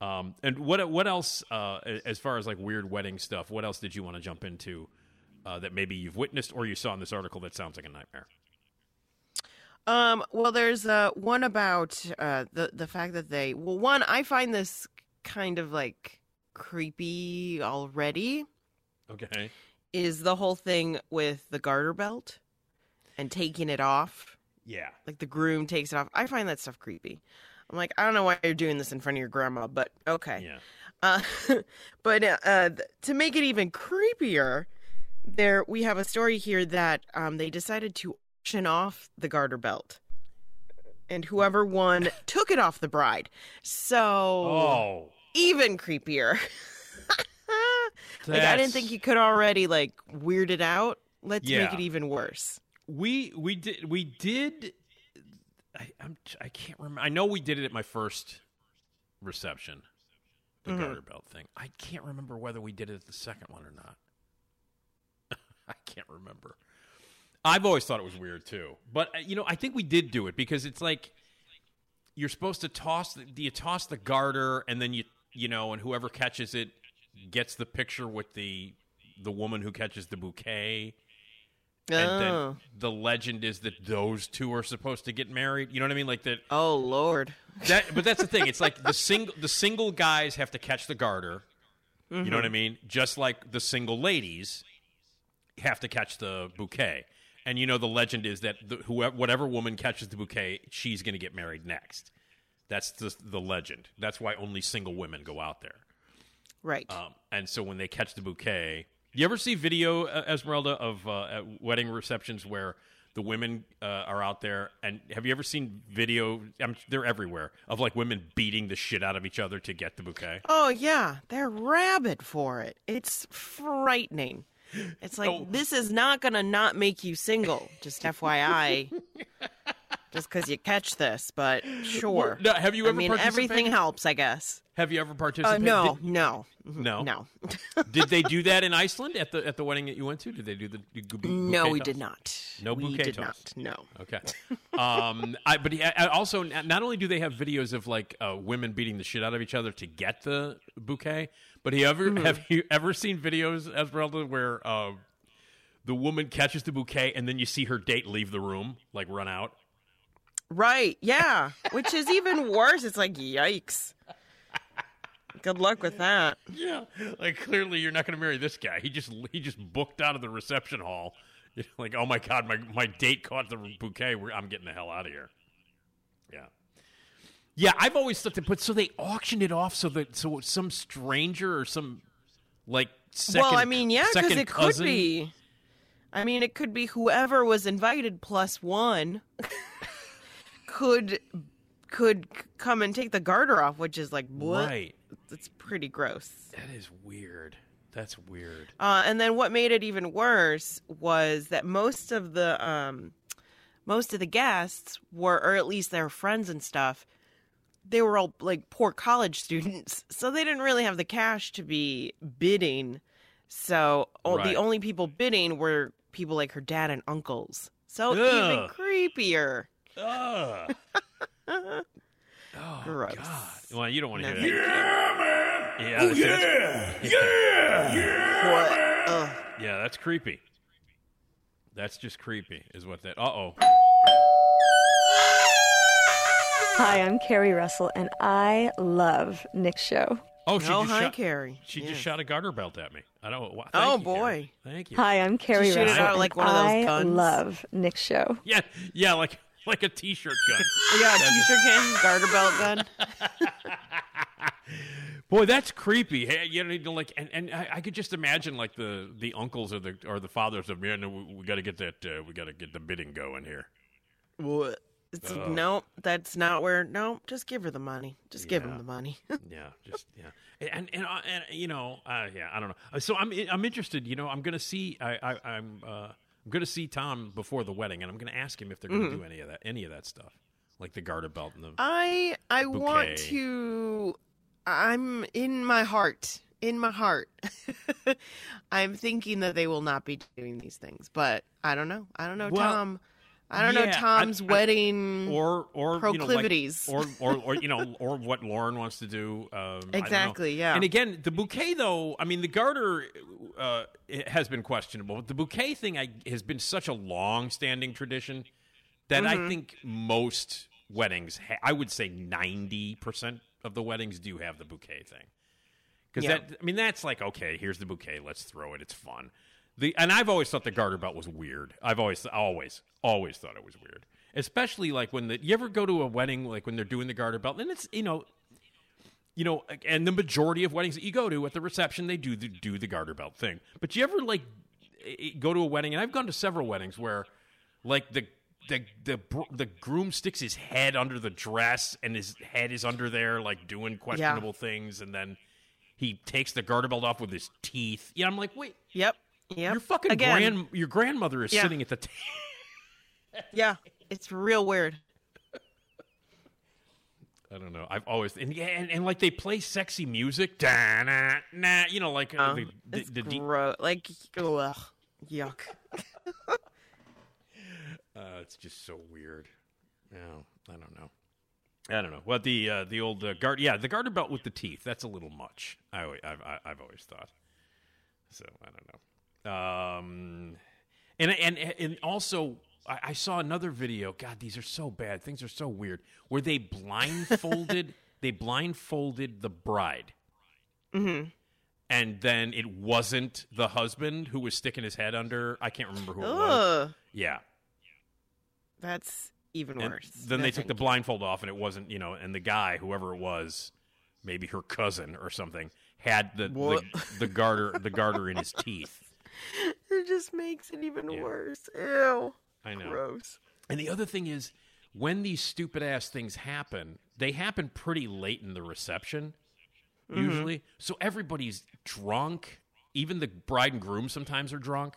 Um, and what what else uh, as far as like weird wedding stuff? What else did you want to jump into uh, that maybe you've witnessed or you saw in this article that sounds like a nightmare? Um, well, there's uh, one about uh, the the fact that they well, one I find this kind of like creepy already. Okay. Is the whole thing with the garter belt and taking it off? Yeah. Like the groom takes it off. I find that stuff creepy. I'm like, I don't know why you're doing this in front of your grandma, but okay. Yeah. Uh, [laughs] but uh, uh, to make it even creepier, there we have a story here that um, they decided to auction off the garter belt, and whoever won [laughs] took it off the bride. So Oh. even creepier. [laughs] like I didn't think you could already like weird it out. Let's Yeah. make it even worse. We we did we did. I I'm, I can't remember. I know we did it at my first reception, the Mhm. garter belt thing. I can't remember whether we did it at the second one or not. [laughs] I can't remember. I've always thought it was weird too, but uh, you know, I think we did do it because it's like you're supposed to toss. The, do you toss the garter and then you you know, and whoever catches it gets the picture with the the woman who catches the bouquet. And Oh. then the legend is that those two are supposed to get married. You know what I mean? Like that. Oh Lord. That, but that's the thing. It's like the [laughs] single the single guys have to catch the garter. You know what I Mhm. mean? Just like the single ladies have to catch the bouquet. And you know the legend is that the, whoever whatever woman catches the bouquet, she's going to get married next. That's the the legend. That's why only single women go out there. Right. Um, and so when they catch the bouquet, you ever see video, uh, Esmeralda, of uh, at wedding receptions where the women uh, are out there? And have you ever seen video? I'm, they're everywhere of like women beating the shit out of each other to get the bouquet. Oh yeah, they're rabid for it. It's frightening. It's like Oh. this is not gonna not make you single. Just FYI. [laughs] just because you catch this, but sure. No, have you ever? I mean, everything helps, I guess. Have you ever Uh, participated? no, Did- no, no, no. [laughs] did they do that in Iceland at the at the wedding that you went to? Did they do the the bou- No, bouquet we toss? did not. No we bouquet did toss. not. No. Okay. Um, I, but also not only do they have videos of like uh, women beating the shit out of each other to get the bouquet, but he ever Mm-hmm. have you ever seen videos, Esmeralda, where uh, the woman catches the bouquet and then you see her date leave the room, like run out. Right. Yeah. Which is even worse. It's like yikes. Good luck with that. Yeah, like clearly you're not going to marry this guy. He just he just booked out of the reception hall. [laughs] Like, oh my god, my my date caught the bouquet. We're, I'm getting the hell out of here. Yeah, yeah. I've always thought that, but so they auctioned it off so that so some stranger or some like second. well, I mean, yeah, because second it could be. I mean, it could be whoever was invited plus one [laughs] could could come and take the garter off, which is like what? Right. It's pretty gross. That is weird. That's weird. Uh, and then what made it even worse was that most of the um, most of the guests were, or at least their friends and stuff, they were all like poor college students, [laughs] so they didn't really have the cash to be bidding. So Right. the only people bidding were people like her dad and uncles. So even creepier. Ugh. [laughs] oh Gross. God. Well, you don't want to No, hear that. thank Yeah, that's, that's- What? Ugh. yeah, that's creepy. That's just creepy, is what that. Uh oh. Hi, I'm Carrie Russell, and I love Nick's show. Oh, she Oh, just hi, shot, Carrie. She Yeah. just shot a garter belt at me. I don't. Wow, Oh, thank you, Carrie. boy. Thank you. Hi, I'm Carrie shoot it Russell, out like one of those I love Nick's show. Yeah, yeah, like [laughs] like a t-shirt gun. Yeah, t-shirt gun, garter belt gun. [laughs] Boy, that's creepy. Hey, you know, like, and, and I, I could just imagine like the the uncles or the or the fathers of man. We, we got to get that. Uh, we got to get the bidding going here. It's, Oh. No, that's not where. No, just give her the money. Just give Yeah. him the money. [laughs] Yeah, just yeah, and and uh, and you know, uh, yeah, I don't know. Uh, So I'm I'm interested. You know, I'm gonna see. I, I I'm uh, I'm gonna see Tom before the wedding, and I'm gonna ask him if they're gonna Mhm. do any of that, any of that stuff, like the garter belt and the. I I want to. I'm in my heart. In my heart, [laughs] I'm thinking that they will not be doing these things, but I don't know. I don't know, Well- Tom. I don't know Tom's I- I- wedding or or you know, like- proclivities. or, or or you know [laughs] or what Lauren wants to do. Um, I don't know. Exactly, yeah. And again, the bouquet though. I mean, the garter uh, has been questionable. But the bouquet thing I, has been such a long-standing tradition that Mm-hmm. I think most weddings, ha- I would say ninety percent of the weddings do have the bouquet thing. Because Yeah. that, I mean, that's like okay. Here's the bouquet. Let's throw it. It's fun. The and I've always thought the garter belt was weird. I've always, always, always thought it was weird. Especially like when the you ever go to a wedding like when they're doing the garter belt, and it's you know, you know, and the majority of weddings that you go to at the reception they do the, do the garter belt thing. But you ever like go to a wedding, and I've gone to several weddings where like the the the the groom sticks his head under the dress, and his head is under there like doing questionable things, and then he takes the garter belt off with his teeth. Yeah, I'm like, wait, Yep. Yep. your fucking Again, grand your grandmother is Yeah. sitting at the table. [laughs] Yeah. It's real weird. I don't know. I've always and yeah, and, and like they play sexy music, da na na, you know, like uh, Uh, the, the, it's the de- gross. Like, ugh, yuck. [laughs] uh, it's just so weird. No, I don't know. I don't know. Well, the uh, the old uh, guard, yeah, the garter belt with the teeth. That's a little much. I, always- I've I- I've always thought. So I don't know. Um, and and and also, I, saw another video. God, these are so bad. Things are so weird. Where they blindfolded [laughs] they blindfolded the bride. Mm-hmm. And then it wasn't the husband who was sticking his head under. I can't remember who it was. Yeah. That's even And worse. then they took the blindfold off, and it wasn't, you know, and the guy, whoever it was, maybe her cousin or something, had the the, the garter the garter in his teeth. [laughs] It just makes it even Yeah. worse. Ew. I know. Gross. And the other thing is, when these stupid ass things happen, they happen pretty late in the reception, Mm-hmm. usually. So everybody's drunk. Even the bride and groom sometimes are drunk.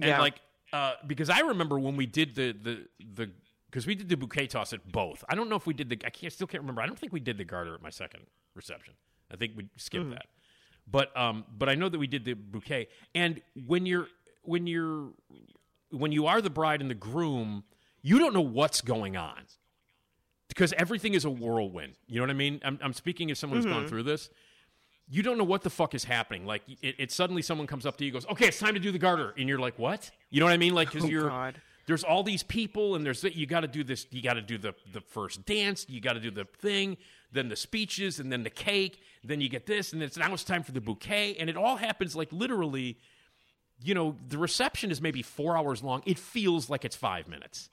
And Yeah. like, uh, because I remember when we did the the the because we did the bouquet toss at both. I don't know if we did the. I can't still can't remember. I don't think we did the garter at my second reception. I think we skipped that. But um, but I know that we did the bouquet. And when you're when you're when you are the bride and the groom, you don't know what's going on because everything is a whirlwind. You know what I mean? I'm, I'm speaking as someone who's gone through this. You don't know what the fuck is happening. Like it, it suddenly someone comes up to you, and goes, "Okay, it's time to do the garter," and you're like, "What?" You know what I mean? Like because Oh, you're God. There's all these people, and there's you got to do this. You got to do the the first dance. You got to do the thing. Then the speeches, and then the cake. Then you get this, and then it's now it's time for the bouquet, and it all happens like literally you know, the reception is maybe four hours long. It feels like it's five minutes.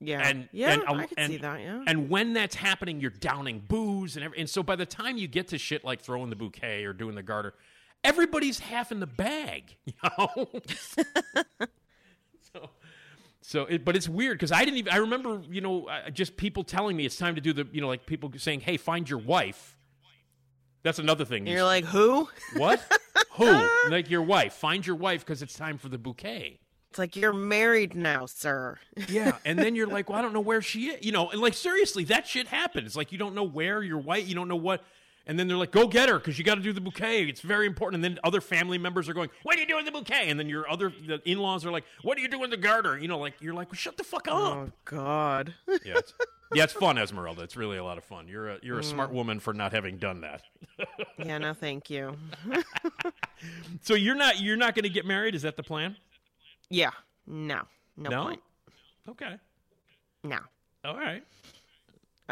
Yeah. And yeah, and, um, I can and, see that. Yeah. And when that's happening, you're downing booze and every, and so by the time you get to shit like throwing the bouquet or doing the garter, everybody's half in the bag. You [laughs] know. [laughs] so. It, but it's weird because I didn't even. I remember, you know, just people telling me it's time to do the, you know, like people saying, "Hey, find your wife." That's another thing. And You you're like, who? what? [laughs] Who? Like your wife. Find your wife because it's time for the bouquet. It's like you're married now, sir. [laughs] Yeah. And then you're like, well, I don't know where she is. You know, and like seriously, that shit happens. Like you don't know where your wife, you don't know what. And then they're like, go get her because you got to do the bouquet. It's very important. And then other family members are going, what are you doing the bouquet? And then your other the in laws are like, what are you doing the garter? You know, like you're like, well, shut the fuck up. Oh God. [laughs] Yeah. It's, yeah, it's fun, Esmeralda. It's really a lot of fun. You're a you're a Mm. smart woman for not having done that. [laughs] yeah. No, thank you. [laughs] So you're not you're not going to get married? Is that the plan? Yeah. No. No, No? point. Okay. No. All right.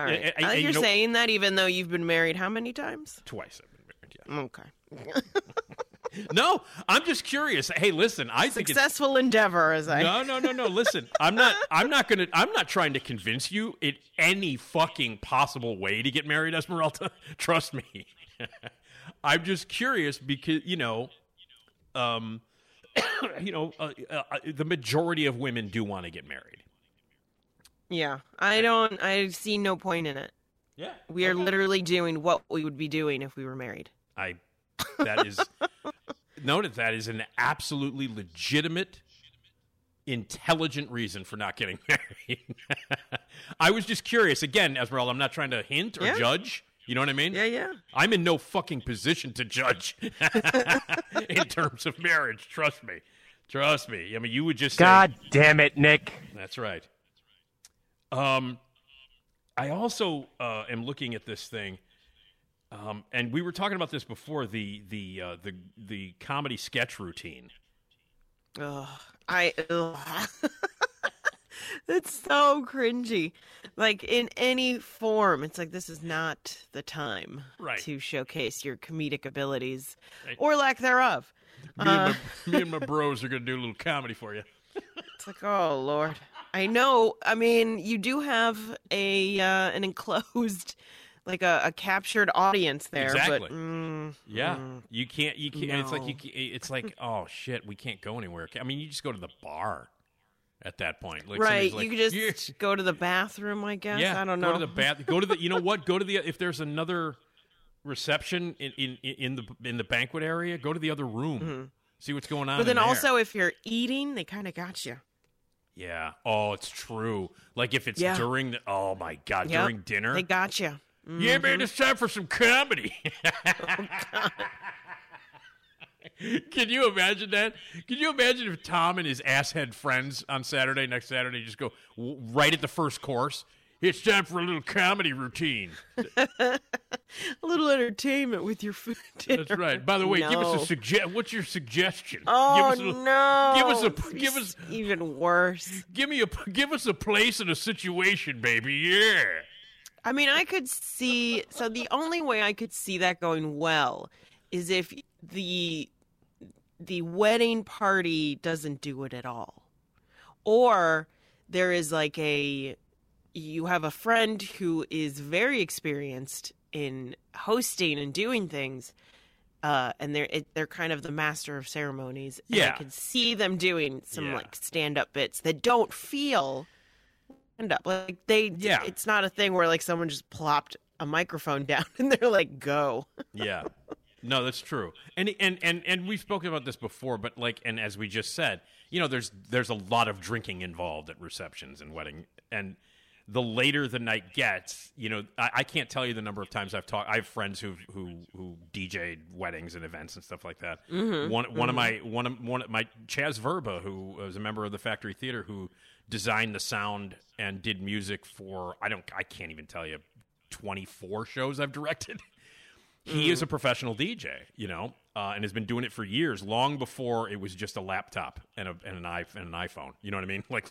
All right. and- I like and you you're know- saying that even though you've been married how many times? Twice I've been married. Yeah. Okay. [laughs] No, I'm just curious. Hey, listen, I think it's Successful endeavor, as I. No, no, no, no. Listen, I'm not. [laughs] I'm not gonna. I'm not trying to convince you in any fucking possible way to get married, Esmeralda. [laughs] Trust me. I'm just curious because you know, um, [coughs] you know, uh, uh, the majority of women do want to get married. Yeah. I don't. I see no point in it. Yeah, We are literally doing what we would be doing if we were married. I. That is. [laughs] noted that is an absolutely legitimate intelligent reason for not getting [laughs] married. I was just curious. Again, Esmeralda, I'm not trying to hint or Yeah. judge. You know what I mean? Yeah, yeah. I'm in no fucking position to judge [laughs] in terms of marriage. Trust me. Trust me. I mean, you would just say, God damn it, Nick. That's right. Um, I also uh, am looking at this thing, um, and we were talking about this before the the uh, the the comedy sketch routine. Ugh, I. Ugh. [laughs] It's so cringy. Like in any form, it's like this is not the time Right. to showcase your comedic abilities Right. or lack thereof. Me, Uh, and, my, [laughs] me and my bros are gonna do a little comedy for you. It's like, oh lord. I know. I mean, you do have a uh, an enclosed, [laughs] like a, a captured audience there, Exactly. but mm, Yeah, mm, you can't. You can't. It's like you. Can't, it's like oh shit, we can't go anywhere. I mean, you just go to the bar at that point. Like right. like, you could "Yeah." just go to the bathroom, I guess. Yeah, I don't know. Go to the bath. Go to the. You know [laughs] what? Go to the. If there's another reception in in, in the in the banquet area, go to the other room. See what's going on. Mm-hmm. But then also, if you're eating, they kind of got you. Yeah. Oh, it's true. Like if it's Yeah. during the. Oh my god, Yep, during dinner. They got you. Yeah, mm-hmm. man, it's time for some comedy. [laughs] Can you imagine that? Can you imagine if Tom and his asshead friends on Saturday, next Saturday, just go w- right at the first course? It's time for a little comedy routine. [laughs] A little entertainment with your food. [laughs] Dinner. That's right. By the way, give us a suggest. What's your suggestion? Oh give us a, no! Give us a. It's Give us. even worse. Give me a. Give us a place and a situation, baby. Yeah. I mean, I could see. So the only way I could see that going well is if the the wedding party doesn't do it at all, or there is like a you have a friend who is very experienced in hosting and doing things. Uh, and they're it, they're kind of the master of ceremonies. And Yeah. I could see them doing some Yeah. like stand up bits that don't feel stand up. Like they, Yeah. it's not a thing where like someone just plopped a microphone [laughs] down and they're like, "Go." [laughs] Yeah. No, that's true. And and and and we've spoken about this before, but like and as we just said, you know, there's there's a lot of drinking involved at receptions and wedding and the later the night gets, you know, I, I can't tell you the number of times I've talked. I have friends who who who DJ'd weddings and events and stuff like that. Mm-hmm. One one of my one of one of my Chaz Verba, who was a member of the Factory Theater, who designed the sound and did music for I don't I can't even tell you twenty four shows I've directed. [laughs] He is a professional DJ, you know, uh, and has been doing it for years, long before it was just a laptop and, a, and an i and an iPhone. You know what I mean? [laughs] Like,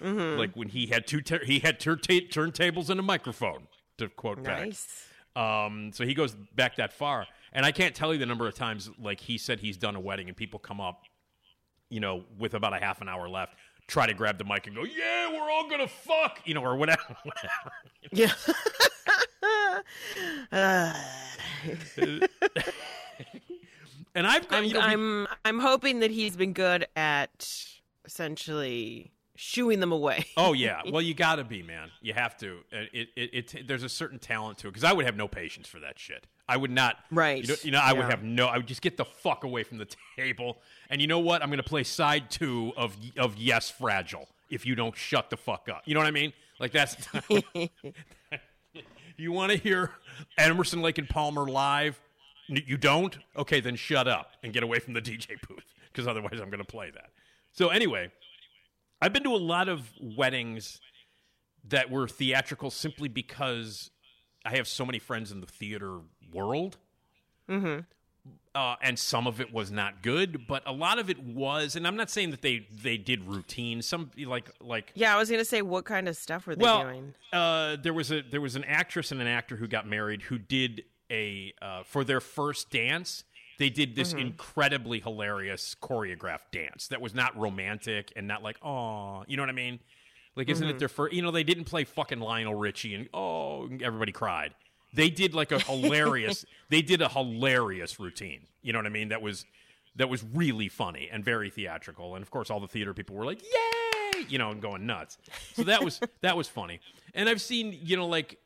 lo- like when he had two ter- he had tur- ta- turntables and a microphone. To quote back. Nice. Um, so he goes back that far, and I can't tell you the number of times like he said he's done a wedding, and people come up, you know, with about a half an hour left, try to grab the mic and go, "Yeah, we're all gonna fuck," you know, or whatever. [laughs] Yeah. Uh, [laughs] and I've got, I'm, you know, I'm I'm hoping that he's been good at essentially shooing them away. [laughs] Oh yeah, [laughs] well you got to be man. You have to. Uh, It, it, it, there's a certain talent to it because I would have no patience for that shit. I would not. Right. You know, you know I would have no. I would just get the fuck away from the [laughs] table. And you know what? I'm going to play side two of of Yes Fragile. If you don't shut the fuck up, you know what I mean? Like that's. you want to hear Emerson Lake and Palmer live? You don't? Okay, then shut up and get away from the DJ booth because otherwise I'm going to play that. So anyway, I've been to a lot of weddings that were theatrical simply because I have so many friends in the theater world. Mm-hmm. Uh, and some of it was not good, but a lot of it was. And I'm not saying that they they did routine. Some like like Yeah, I was gonna say, what kind of stuff were they well, doing? uh, there was a there was an actress and an actor who got married who did a uh, for their first dance. They did this Mm-hmm. incredibly hilarious choreographed dance that was not romantic and not like oh, you know what I mean? Like, isn't Mm-hmm. it their first? You know, they didn't play fucking Lionel Richie and oh, everybody cried. They did like a hilarious. [laughs] they did a hilarious routine. You know what I mean? That was that was really funny and very theatrical. And of course, all the theater people were like, "Yay!" You know, and going nuts. So that was [laughs] that was funny. And I've seen you know like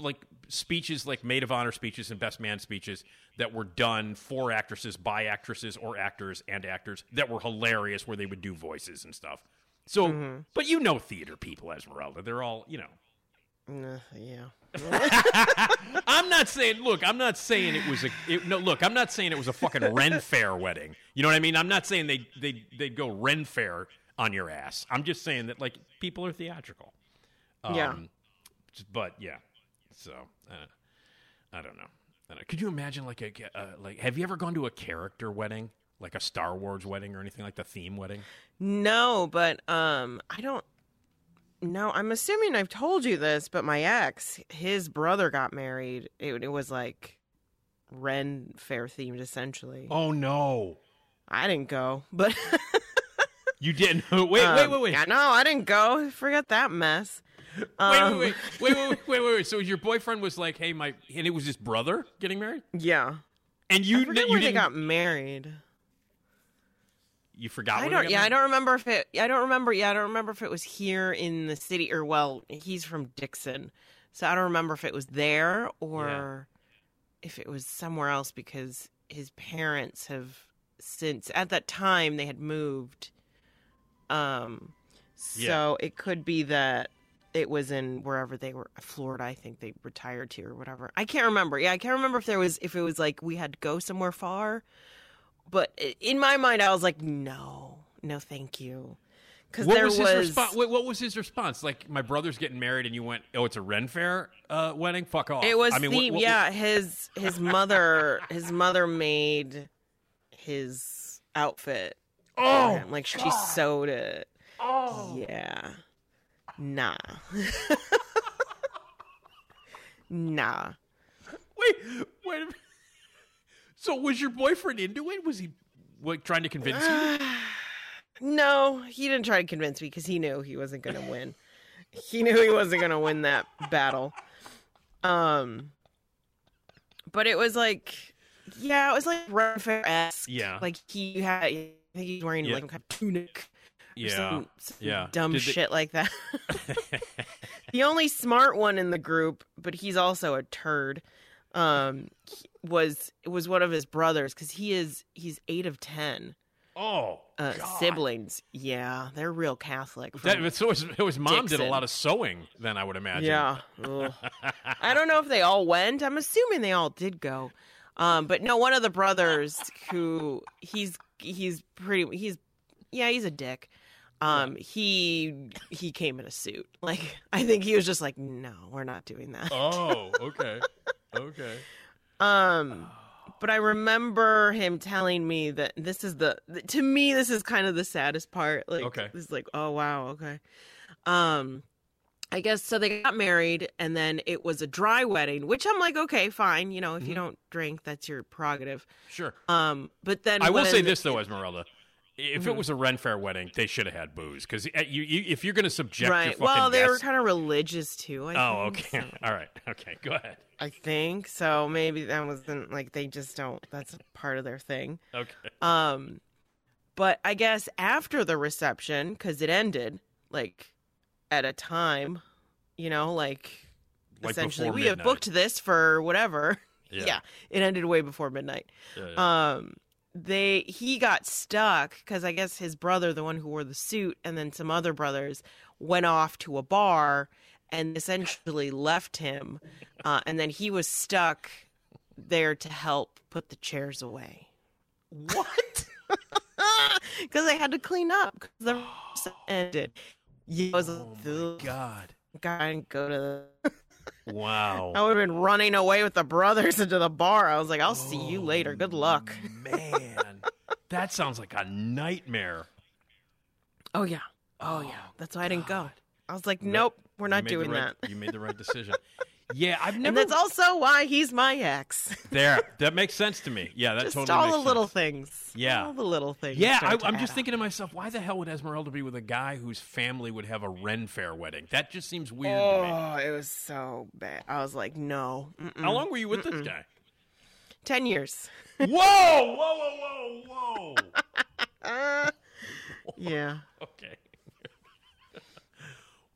like speeches like maid of honor speeches and best man speeches that were done for actresses by actresses or actors and actors that were hilarious where they would do voices and stuff so but you know theater people esmeralda they're all you know Uh, yeah. [laughs] I'm not saying. Look, I'm not saying it was a. It, no, look, I'm not saying it was a fucking Ren [laughs] Fair wedding. You know what I mean? I'm not saying they they they'd go Ren Faire on your ass. I'm just saying that like people are theatrical. Yeah. Um, But yeah, so uh, I don't know. I don't know. Could you imagine like a uh, like? Have you ever gone to a character wedding, like a Star Wars wedding or anything like the theme wedding? No, but um, I don't. No, I'm assuming I've told you this, but my ex, his brother got married. It, it was like Ren Faire themed, essentially. Oh no, I didn't go, but [laughs] you didn't. [laughs] wait, wait, um, wait, wait. Yeah, no, I didn't go. Forget that mess. Wait, Um, wait, wait, wait, wait, [laughs] wait, wait, wait. So your boyfriend was like, "Hey, my," and it was his brother getting married, Yeah, and you, I forget you where they didn't, got married. you forgot. I when don't. they got Yeah, I don't remember if it. I don't remember. Yeah, I don't remember if it was here in the city or well, he's from Dixon, so I don't remember if it was there or if it was somewhere else because his parents have since at that time they had moved. Um, so it could be that it was in wherever they were, Florida. I think they retired to or whatever. I can't remember. Yeah, I can't remember if there was if it was like we had to go somewhere far but in my mind, I was like, no, no, thank you. Because there was was, his response? Wait, what was his response? Like, my brother's getting married, and you went, "Oh, it's a Ren Faire uh, wedding." Fuck off. it was I mean, the what- what- yeah. His his mother his mother made his outfit. Oh, like she sewed it. Oh, yeah. Nah. [laughs] nah. Wait, wait. a minute. So, was your boyfriend into it? Was he what, trying to convince you? [sighs] No, he didn't try to convince me because he knew he wasn't going to win. He knew he wasn't going to win that battle. Um, but it was like, yeah, it was like Renfair esque. Yeah. like he had, I think he's wearing Yeah. like some kind of tunic. Yeah, some, some yeah. dumb Did they- shit like that. [laughs] [laughs] the only smart one in the group, but he's also a turd. Um, was was one of his brothers because he is he's eight of ten Oh, uh, siblings. Yeah, they're real Catholic. That, so his, his mom did a lot of sewing. Then I would imagine. yeah. I don't know if they all went. I'm assuming they all did go. Um, but no, one of the brothers who he's he's pretty he's yeah he's a dick. Um, he he came in a suit. [laughs] Like I think he was just like, no, we're not doing that. Oh, [laughs] okay, okay. Um, but I remember him telling me that this is the to me this is kind of the saddest part. Like, Okay. this is like, oh wow, okay. Um, I guess so. They got married, and then it was a dry wedding, which I'm like, okay, fine. You know, if you don't drink, that's your prerogative. Sure. Um, but then I will say this though, Esmeralda. If Mm-hmm. it was a Ren Faire wedding, they should have had booze because you, you, if you're going to subject your right? Well, they were kind of religious too. I Oh, okay. so- [laughs] All right. Okay. Go ahead. I think so. Maybe that wasn't like they just don't. That's part of their thing. Okay. Um, but I guess after the reception, because it ended like at a time, you know, like, Like essentially we have booked this for whatever. [laughs] Yeah. Yeah. it ended way before midnight. Yeah, yeah. Um, they he got stuck because I guess his brother, the one who wore the suit, and then some other brothers went off to a bar and essentially left him, uh, and then he was stuck there to help put the chairs away. What? [laughs] Because they had to clean up because the ended. Yeah, I was like, "Ugh, God. [laughs] God, and go to the. Wow. I would have been running away with the brothers [laughs] into the bar. I was like, I'll see you oh later. Good luck. Man, [laughs] that sounds like a nightmare. Oh yeah. Oh yeah. Oh, That's why I didn't go. I was like, nope, we're not doing right- that. You made the right decision. Yeah, I've never. And that's also why he's my ex. there. [laughs] That makes sense to me. Yeah, that Just totally all the little things. Yeah. All the little things. Yeah, I, I'm add just up. thinking to myself, why the hell would Esmeralda be with a guy whose family would have a Ren Faire wedding? That just seems weird to me. Oh, it was so bad. I was like, no. Mm-mm. How long were you with this guy? Ten years. Whoa, whoa, whoa, whoa, whoa. [laughs] Yeah. [laughs] Okay.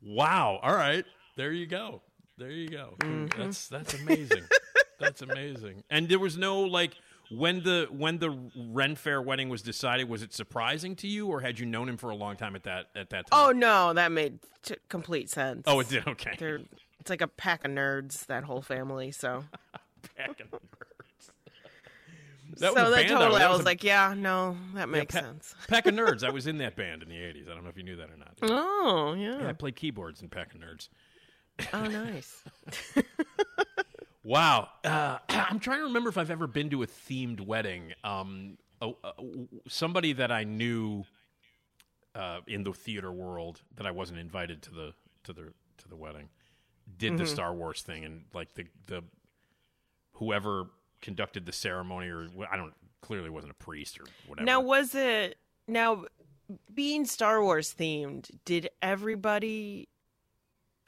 wow. All right. There you go. There you go. Mm-hmm. That's that's amazing. [laughs] that's amazing. And there was no like when the when the Ren Faire wedding was decided. Was it surprising to you, or had you known him for a long time at that at that time? Oh no, that made t- complete sense. Oh, it did. Okay. They're It's like a pack of nerds, that whole family. So, [laughs] Pack of nerds. [laughs] so was that totally, that I was a- like, yeah, no, that yeah, makes Pa- sense. Pack of Nerds. I was in that band in the '80s. I don't know if you knew that or not. Oh, yeah. Yeah, I played keyboards in Pack of Nerds. Oh, nice. [laughs] Wow. Uh, [clears throat] I'm trying to remember if I've ever been to a themed wedding. Um, oh, uh, somebody that I knew uh, in the theater world that I wasn't invited to the to the to the wedding did the Mhm. Star Wars thing, and like the the whoever conducted the ceremony or I don't clearly wasn't a priest or whatever. Now, was it now being Star Wars themed? Did everybody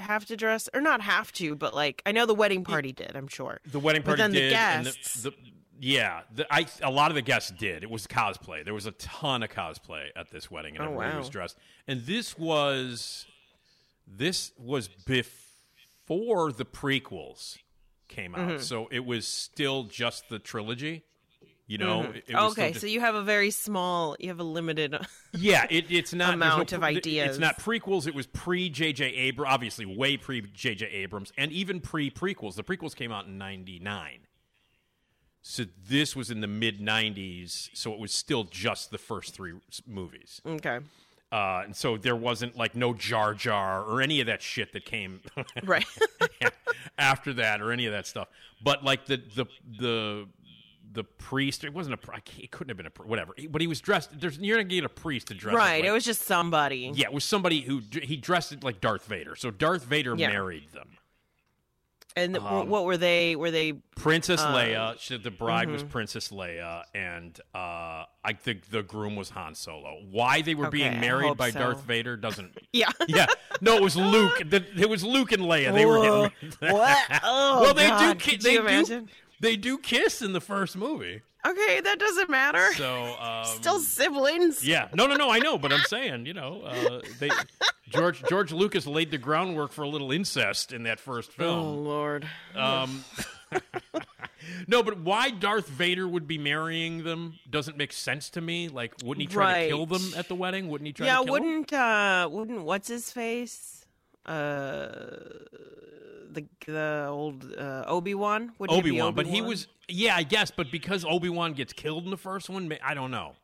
have to dress, or not have to, but like I know the wedding party did. I'm sure The wedding But party then the did, and guests- the, the, yeah, the, I a lot of the guests did. It was cosplay. There was a ton of cosplay at this wedding, and Oh, everybody wow. was dressed. And this was this was before the prequels came out, Mhm. so it was still just the trilogy. You know, Mhm. it, it was okay, just- so you have a very small, you have a limited. [laughs] yeah, it, it's not there's no amount of ideas. It's not prequels. It was pre J.J. Abrams, obviously way pre J.J. Abrams, and even pre prequels. The prequels came out in '99, so this was in the mid '90s. So it was still just the first three movies. Okay. Uh, and so there wasn't like no Jar Jar or any of that shit that came right [laughs] after that or any of that stuff. But like the the the the priest, it wasn't a. It couldn't have been a whatever. But he was dressed. There's you're not gonna get a priest to dress. right, like- it was just somebody. yeah, it was somebody who he dressed it like Darth Vader. So Darth Vader Yeah. married them. And Um, what were they? Were they Princess uh, Leia. She, the bride was mhm. Princess Leia, and uh, I think the groom was Han Solo. Why they were Okay, being married by so. Darth Vader doesn't. [laughs] Yeah. yeah. No, it was Luke. The, it was Luke and Leia. They were Whoa. getting. What? [laughs] Oh, well, they God. do. Could They do. imagine? They do kiss in the first movie. Okay, that doesn't matter. So um, Still siblings. Yeah, no, no, no. I know, but I'm saying, you know, uh, they George George Lucas laid the groundwork for a little incest in that first film. Oh Lord. Um, [laughs] no, but why Darth Vader would be marrying them doesn't make sense to me. Like, wouldn't he try Right. to kill them at the wedding? Wouldn't he try yeah, to kill them? wouldn't uh wouldn't what's his face? Uh the the old uh, Obi Wan. Would be Obi Wan, but he was yeah, I guess, but because Obi Wan gets killed in the first one, I don't know.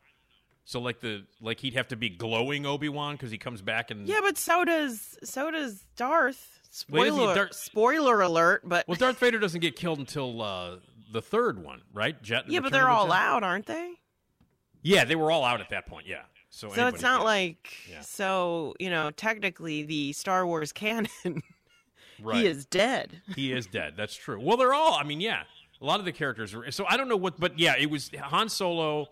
So like the like he'd have to be glowing Obi Wan because he comes back and Yeah, but so does so does Darth. Wait, is he Spoiler Darth- spoiler alert, but well, Darth Vader doesn't get killed until uh, the third one, right? Jet. yeah, but they're all Jedi? out, aren't they? Yeah, they were all out at that point. Yeah, so So it's not like Yeah. so you know technically the Star Wars canon. [laughs] Right. He is dead. [laughs] he is dead. That's true. Well, they're all. I mean, yeah, a lot of the characters are. So I don't know what, but yeah, it was Han Solo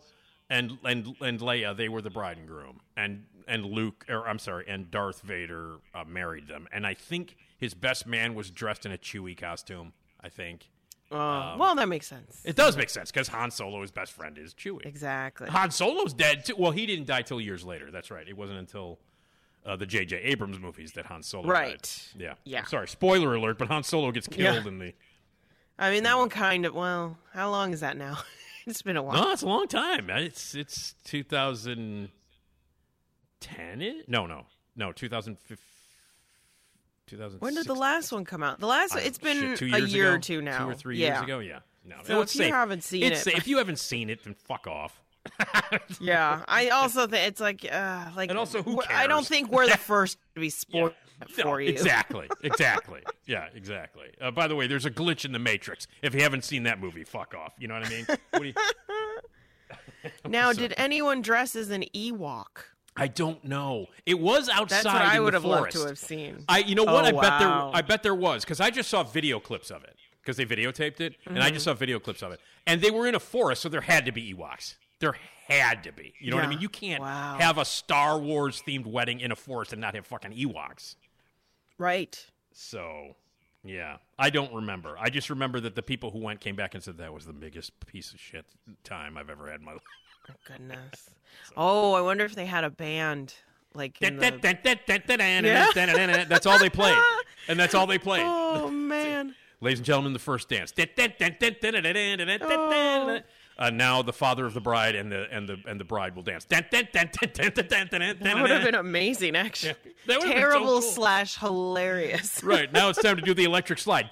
and and and Leia. They were the bride and groom, and and Luke, or I'm sorry, and Darth Vader uh, married them. And I think his best man was dressed in a Chewie costume. I think. Uh, Um, well, that makes sense. It does make sense because Han Solo, his best friend, is Chewie. Exactly. Han Solo's dead too. Well, he didn't die till years later. That's right. It wasn't until uh, the J.J. Abrams movies that Han Solo Right. died. Yeah. Yeah. Sorry, spoiler alert. But Han Solo gets Yeah. killed in the. I mean, that one kind of. Well, how long is that now? [laughs] it's been a while. No, it's a long time. It's it's 2010. It? No, no, no. 2005. 2006. When did the last one come out? The last one. It's been shit, a year ago? or two now. Two or three yeah. years ago. Yeah. No. So if you safe. haven't seen It's it- safe. if you haven't seen it, then fuck off. [laughs] Yeah, I also think it's like, uh, like, And also, who we're- I don't think we're the [laughs] first to be spoiled No, for you. Exactly. [laughs] Exactly. yeah, exactly. Uh, by the way, there's a glitch in the Matrix. If you haven't seen that movie, fuck off. You know what I mean? What do you- Now, So- did anyone dress as an Ewok? I don't know. It was outside. That's what I would have loved to have seen. I, you know what? Oh, I bet there. I bet there was because I just saw video clips of it because they videotaped it, and I just Mm-hmm. saw video clips of it, and they were in a forest, so there had to be Ewoks. There had to be. You know what I mean? You can't Wow. have a Star Wars themed wedding in a forest and not have fucking Ewoks. Right. So, yeah, I don't remember. I just remember that the people who went came back and said that was the biggest piece of shit time I've ever had in my [laughs] life. Oh, goodness. Oh, I wonder if they had a band like the... That's all they played, and that's all they played. Oh man. Ladies and gentlemen, the first dance uh, now the father of the bride and the and the and the bride will dance. That would have been amazing, actually. Yeah. Terrible so cool. slash hilarious. right now, it's time to do the electric slide.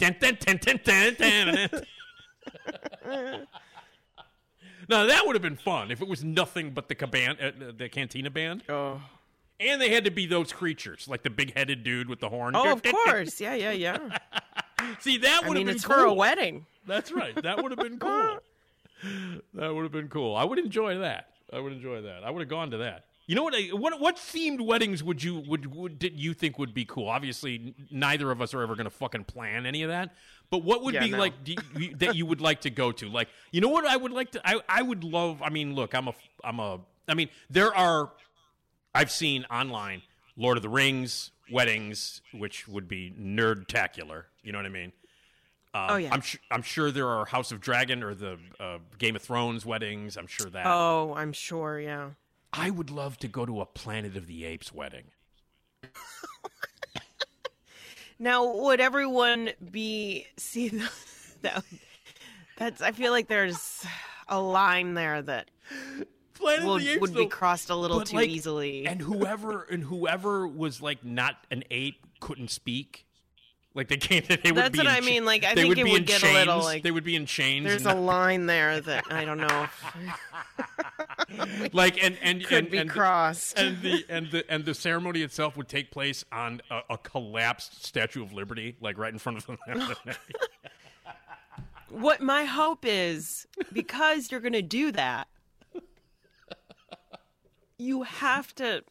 now that would have been fun if it was nothing but the caban- uh, the cantina band. Oh. And they had to be those creatures, like the big-headed dude with the horn. Oh, of course, yeah, yeah, yeah. See, that would I mean, have been it's cool. for a wedding. That's right. That would have been cool that would have been cool. I would enjoy that. I would enjoy that. I would have gone to that. You know what? I- What what themed weddings would you would, would did you think would be cool? Obviously, neither of us are ever going to fucking plan any of that. But what would Yeah, be no. like do you, that you would like to go to? Like, you know what I would like to? I I would love. I mean, look, I'm a I'm a. I mean, there are. I've seen online Lord of the Rings weddings, which would be nerdtacular. You know what I mean? Um, Oh, yeah. I'm su- I'm sure there are House of Dragon or the uh, Game of Thrones weddings. I'm sure that. Oh, I'm sure, yeah. I would love to go to a Planet of the Apes wedding. Now, would everyone be see the, that? That's. I feel like there's a line there that Planet the Apes would be though, crossed a little but, too like, easily. And whoever and whoever was like not an ape couldn't speak. Like they can't. [laughs] They would That's be what I cha- mean, like, I they think would it be would in get a little, like- they would be in chains. There's a [laughs] line there that I don't know if [laughs] like and and could and, be and crossed. and the and the and the ceremony itself would take place on a, a collapsed Statue of Liberty, like right in front of them. what my hope is because you're going to do that you have to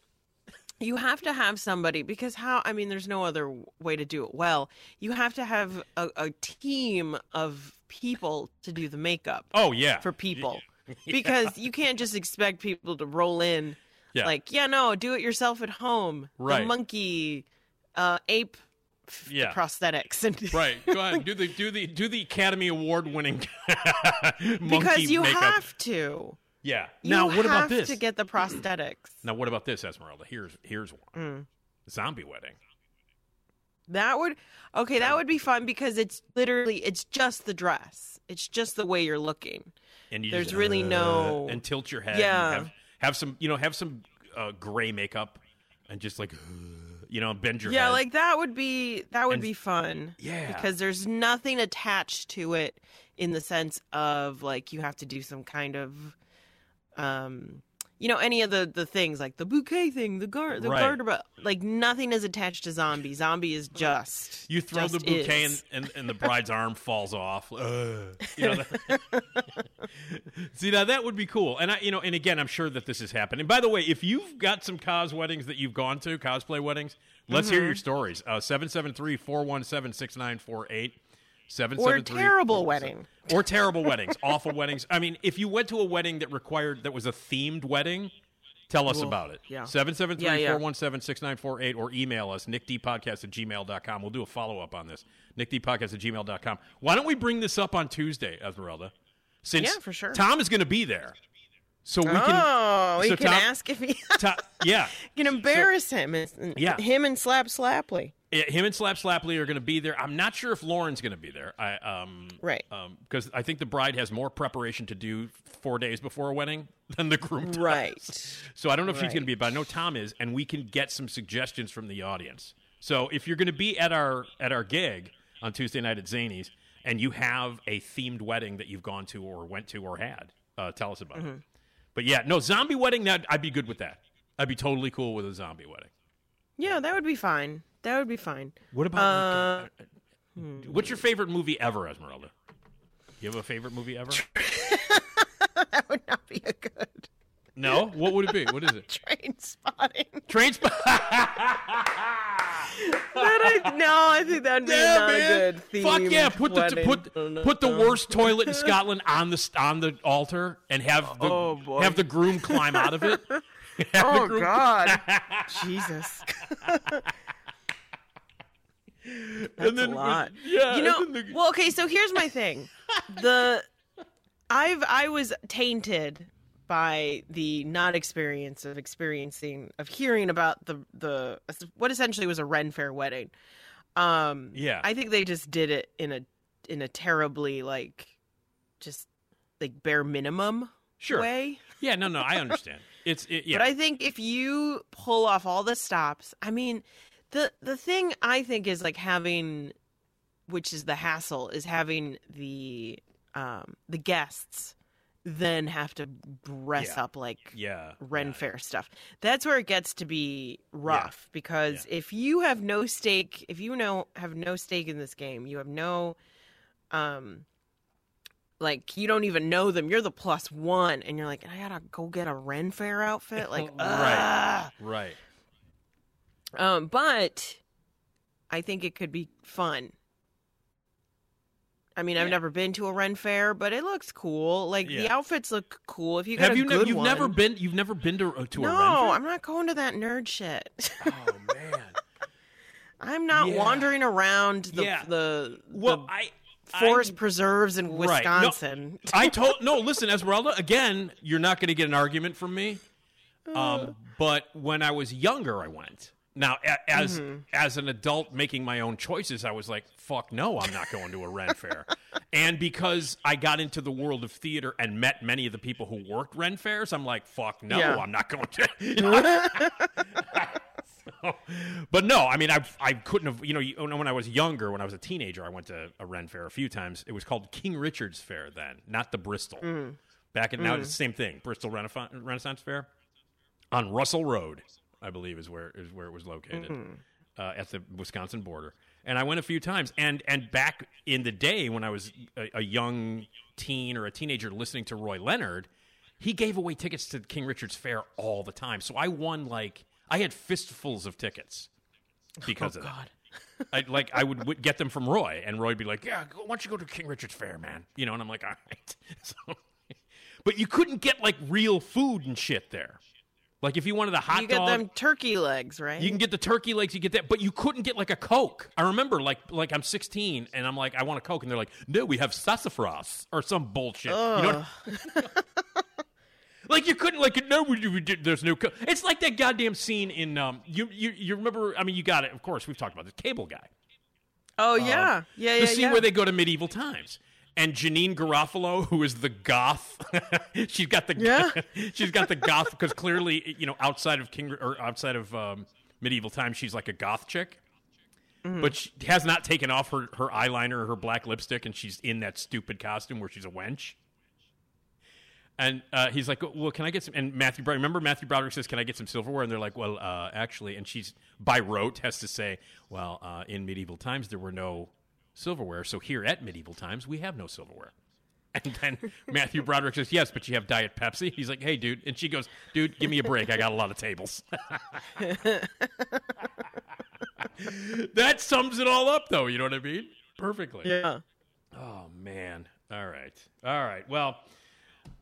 you have to have somebody because how i mean there's no other way to do it well you have to have a, a team of people to do the makeup oh yeah, for people [laughs] because you can't just expect people to roll in Yeah. like yeah no do it yourself at home Right. the monkey uh ape Yeah. prosthetics and [laughs] right. Go ahead, do the do the do the Academy Award winning [laughs] monkey because you makeup. have to yeah. You now what about this? to get the prosthetics. [clears throat] now what about this, Esmeralda? Here's here's one. Mm. Zombie wedding. That would okay. That would be fun because it's literally it's just the dress. It's just the way you're looking. and you There's just, really uh, no- and tilt your head. Yeah. and have, have some you know have some uh, gray makeup and just like [sighs] you know bend your yeah, head. like that would be that would And- be fun. Yeah. because there's nothing attached to it in the sense of like you have to do some kind of, um, you know, any of the the things like the bouquet thing, the guard, the Right. garter, like nothing is attached to zombie. Zombie is just you throw the bouquet and, and, and the bride's [laughs] arm falls off. Ugh. You know, [laughs] See now that would be cool, and I, you know, and again, I'm sure that this has happened. And by the way, if you've got some cos weddings that you've gone to, cosplay weddings, let's hear Mm-hmm. your stories. Uh, Seven seven three four one seven six nine four eight. Seven Or seven three terrible wedding. or terrible weddings, awful weddings. I mean, if you went to a wedding that required that was a themed wedding, tell us about it. yeah. 773-417-6948 or email us, nickdpodcast at gmail.com. We'll do a follow-up on this. nickdpodcast at gmail.com. Why don't we bring this up on Tuesday, Esmeralda? Since Yeah, for sure. Tom is going to be there. So we can... oh, we so can Tom- ask if he To- yeah. [laughs] can embarrass him. and- Yeah. him and Slap Slapley. Yeah, him and Slap Slapley are going to be there. I'm not sure if Lauren's going to be there. I um Right. Um because I think the bride has more preparation to do four days before a wedding [laughs] than the groom does. Right. So I don't know if she's going to be, but I know Tom is, and we can get some suggestions from the audience. So if you're going to be at our at our gig on Tuesday night at Zanies, and you have a themed wedding that you've gone to or went to or had, uh, tell us about Mm-hmm. it. But yeah, no zombie wedding. That I'd be good with that. I'd be totally cool with a zombie wedding. Yeah, that would be fine. That would be fine. What about? Uh, like, uh, uh, what's your favorite movie ever, Esmeralda? You have a favorite movie ever? [laughs] that would not be a good no. What would it be? What is it? [laughs] Trainspotting. Train spot. [laughs] That I, no, I think that'd be Yeah, not man. a good theme. Fuck yeah! Put the put put the worst toilet in Scotland on the on the altar and have the Oh, have the groom climb out of it. Oh God, Jesus, [laughs] that's and then a lot. Yeah, you know, the- well, okay. So here's my thing. The [laughs] I've I was tainted by the not experience of experiencing of hearing about the the what essentially was a Ren Faire wedding. Um, Yeah. I think they just did it in a in a terribly like just like bare minimum Sure. way. Yeah, no, no, I understand. It's it, [laughs] yeah. But I think if you pull off all the stops, I mean, the the thing I think is like having, which is the hassle, is having the um the guests then have to dress Yeah. up like yeah. Ren yeah. Fair stuff. That's where it gets to be rough because if you have no stake, if you know have no stake in this game, you have no um like you don't even know them. You're the plus one and you're like, I gotta go get a Ren Faire outfit. Like [laughs] Right. ah. Right. Um, but I think it could be fun. I mean, I've never been to a Ren Faire, but it looks cool. Like the outfits look cool. If you got Have you ne- you've one. never been. You've never been to uh, to no, a Ren Faire? No, I'm not going to that nerd shit. Oh man. [laughs] I'm not Yeah. wandering around the Yeah. the, Well, the I forest I- preserves in Right. No, Wisconsin. I [laughs] told no. Listen, Esmeralda. Again, you're not going to get an argument from me. Uh. Um, but when I was younger, I went. Now, as Mm-hmm. as an adult making my own choices, I was like, "Fuck no, I'm not going to a Ren [laughs] Fair." and because I got into the world of theater and met many of the people who worked Ren Faires, I'm like, "Fuck no, Yeah. I'm not going to." [laughs] [laughs] So, but no, I mean, I I couldn't have. You know, when I was younger, when I was a teenager, I went to a Ren Faire a few times. It was called King Richard's Faire then, not the Bristol. Mm. Back in now, it's the same thing. Bristol Renaissance, Renaissance Faire on Russell Road, I believe, is where is where it was located uh, at the Wisconsin border. And I went a few times. And and back in the day when I was a, a young teen or a teenager listening to Roy Leonard, he gave away tickets to King Richard's Faire all the time. So I won like I had fistfuls of tickets because of that. I like I would, would get them from Roy, and Roy'd be like, "Yeah, go, why don't you go to King Richard's Faire, man?" You know, and I'm like, "All right." [laughs] So, but you couldn't get like real food and shit there. Like if you wanted a hot dog. you get dog, them turkey legs, right? you can get the turkey legs, you get that, but you couldn't get like a Coke. I remember like like I'm 16 and I'm like I want a Coke, and they're like, "No, we have sassafras or some bullshit." You know. what- [laughs] Like you couldn't like no we, we did, there's no co- it's like that goddamn scene in um you you you remember I mean you got it of course we've talked about this cable guy oh yeah, yeah, yeah. the scene yeah. where they go to medieval times. And Janeane Garofalo, who is the goth, [laughs] she's got the Yeah. [laughs] she's got the goth because clearly, you know, outside of King or outside of um, medieval times, she's like a goth chick. Mm-hmm. But she has not taken off her, her eyeliner or her black lipstick, and she's in that stupid costume where she's a wench. And uh, he's like, "Well, can I get some?" And Matthew, Broderick, remember Matthew Broderick says, "Can I get some silverware?" And they're like, "Well, uh, actually," and she's by rote has to say, "Well, uh, in medieval times there were no silverware, so here at medieval times we have no silverware." [laughs] And then Matthew Broderick says, "Yes, but you have Diet Pepsi." He's like, "Hey, dude," and she goes, "Dude, give me a break. I got a lot of tables." [laughs] that sums it all up, though. You know what I mean? Perfectly. yeah. Oh man. All right. All right. Well,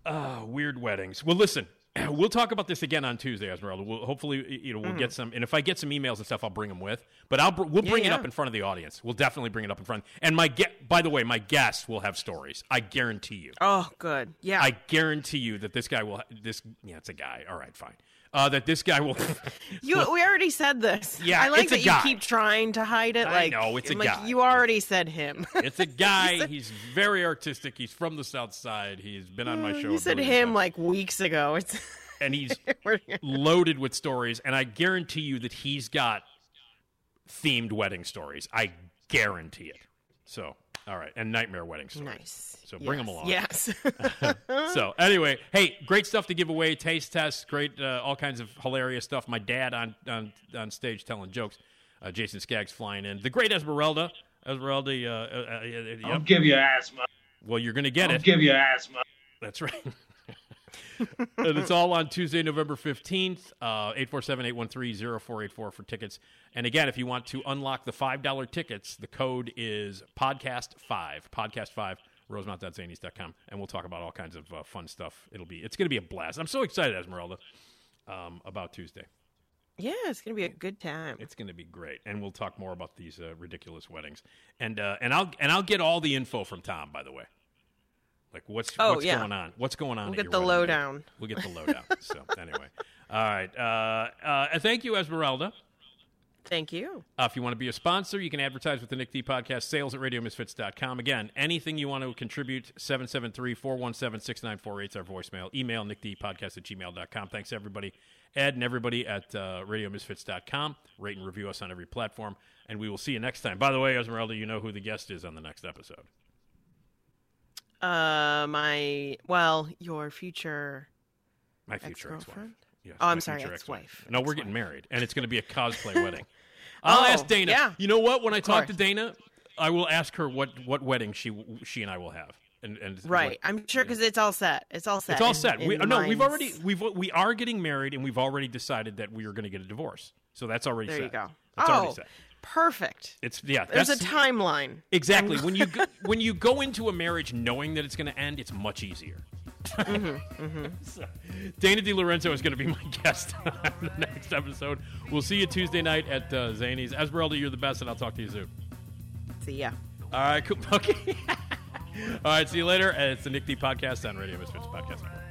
uh, weird weddings. Well, listen. [clears throat] We'll talk about this again on Tuesday, Esmeralda. We'll, hopefully, you know, we'll get mm-hmm. some. And if I get some emails and stuff, I'll bring them with. But I'll br- we'll Yeah, bring it up in front of the audience. We'll definitely bring it up in front. And my get. By the way, my guests will have stories. I guarantee you. Oh, good. Yeah. I guarantee you that this guy will. ha- This yeah, it's a guy. All right, fine. Uh, that this guy will. [laughs] You, we already said this. Yeah, I like that you keep trying to hide it. I Like, know, it's a like guy. You already said him. [laughs] it's a guy. He's very artistic. He's from the South Side. He's been on my show. you said him times. like weeks ago. [laughs] It's and he's loaded with stories. And I guarantee you that he's got themed wedding stories. I guarantee it. So, all right, and nightmare wedding stories. nice. So bring them along. Yes. [laughs] So anyway, hey, great stuff to give away. Taste tests, great, uh, all kinds of hilarious stuff. My dad on on, on stage telling jokes. Uh, Jason Skaggs flying in. The great Esmeralda. Esmeralda. Uh, uh, uh, uh, I'll yep. give you asthma. Well, you're going to get I'll it. give you asthma. That's right. [laughs] [laughs] and it's all on Tuesday, November 15th, uh, 847-813-0484 for tickets. And again, if you want to unlock the $5 tickets, the code is podcast5, podcast5, rosemont.zanies.com. And we'll talk about all kinds of uh, fun stuff. It'll be, it's going to be a blast. I'm so excited, Esmeralda, um, about Tuesday. yeah, it's gonna be a good time. It's going to be great, and we'll talk more about these uh, ridiculous weddings. And uh, and I'll and I'll get all the info from Tom. By the way, like what's Oh, what's yeah. going on? What's going on? We'll get the lowdown. We'll get the [laughs] lowdown. so anyway, all right. Uh, uh, thank you, Esmeralda. Thank you. Uh, if you want to be a sponsor, you can advertise with the Nick D Podcast, sales at radiomisfits.com. Again, anything you want to contribute, 773 417 6948 is our voicemail. Email nickdpodcast at gmail.com. Thanks, everybody. Ed and everybody at uh, radiomisfits.com. Rate and review us on every platform. And we will see you next time. By the way, Esmeralda, you know who the guest is on the next episode. Uh, my well, your future. My future ex-wife. Ex-girlfriend? Yes, Oh, I'm sorry, future ex-wife. No, we're getting married, and it's going to be a cosplay [laughs] wedding. I'll Oh, ask Dana. yeah. You know what? When I talk to. Dana, I will ask her what what wedding she she and I will have. And, and Right. what- I'm sure because it's all set. It's all set. it's all in- set. We, in no, we've already we've we are getting married, and we've already decided that we are going to get a divorce. So that's already There set. you go. That's oh, already set. Perfect. It's yeah. There's a timeline. exactly when you go, [laughs] when you go into a marriage knowing that it's going to end, it's much easier. Mm-hmm, [laughs] So, Dana DiLorenzo is going to be my [laughs] guest on the next episode. We'll see you Tuesday night at uh, Zanies. Esmeralda, you're the best, and I'll talk to you soon. See ya. All right, cool. Okay. All right, see you later. And it's the Nick D Podcast on Radio Misfits Podcast Network.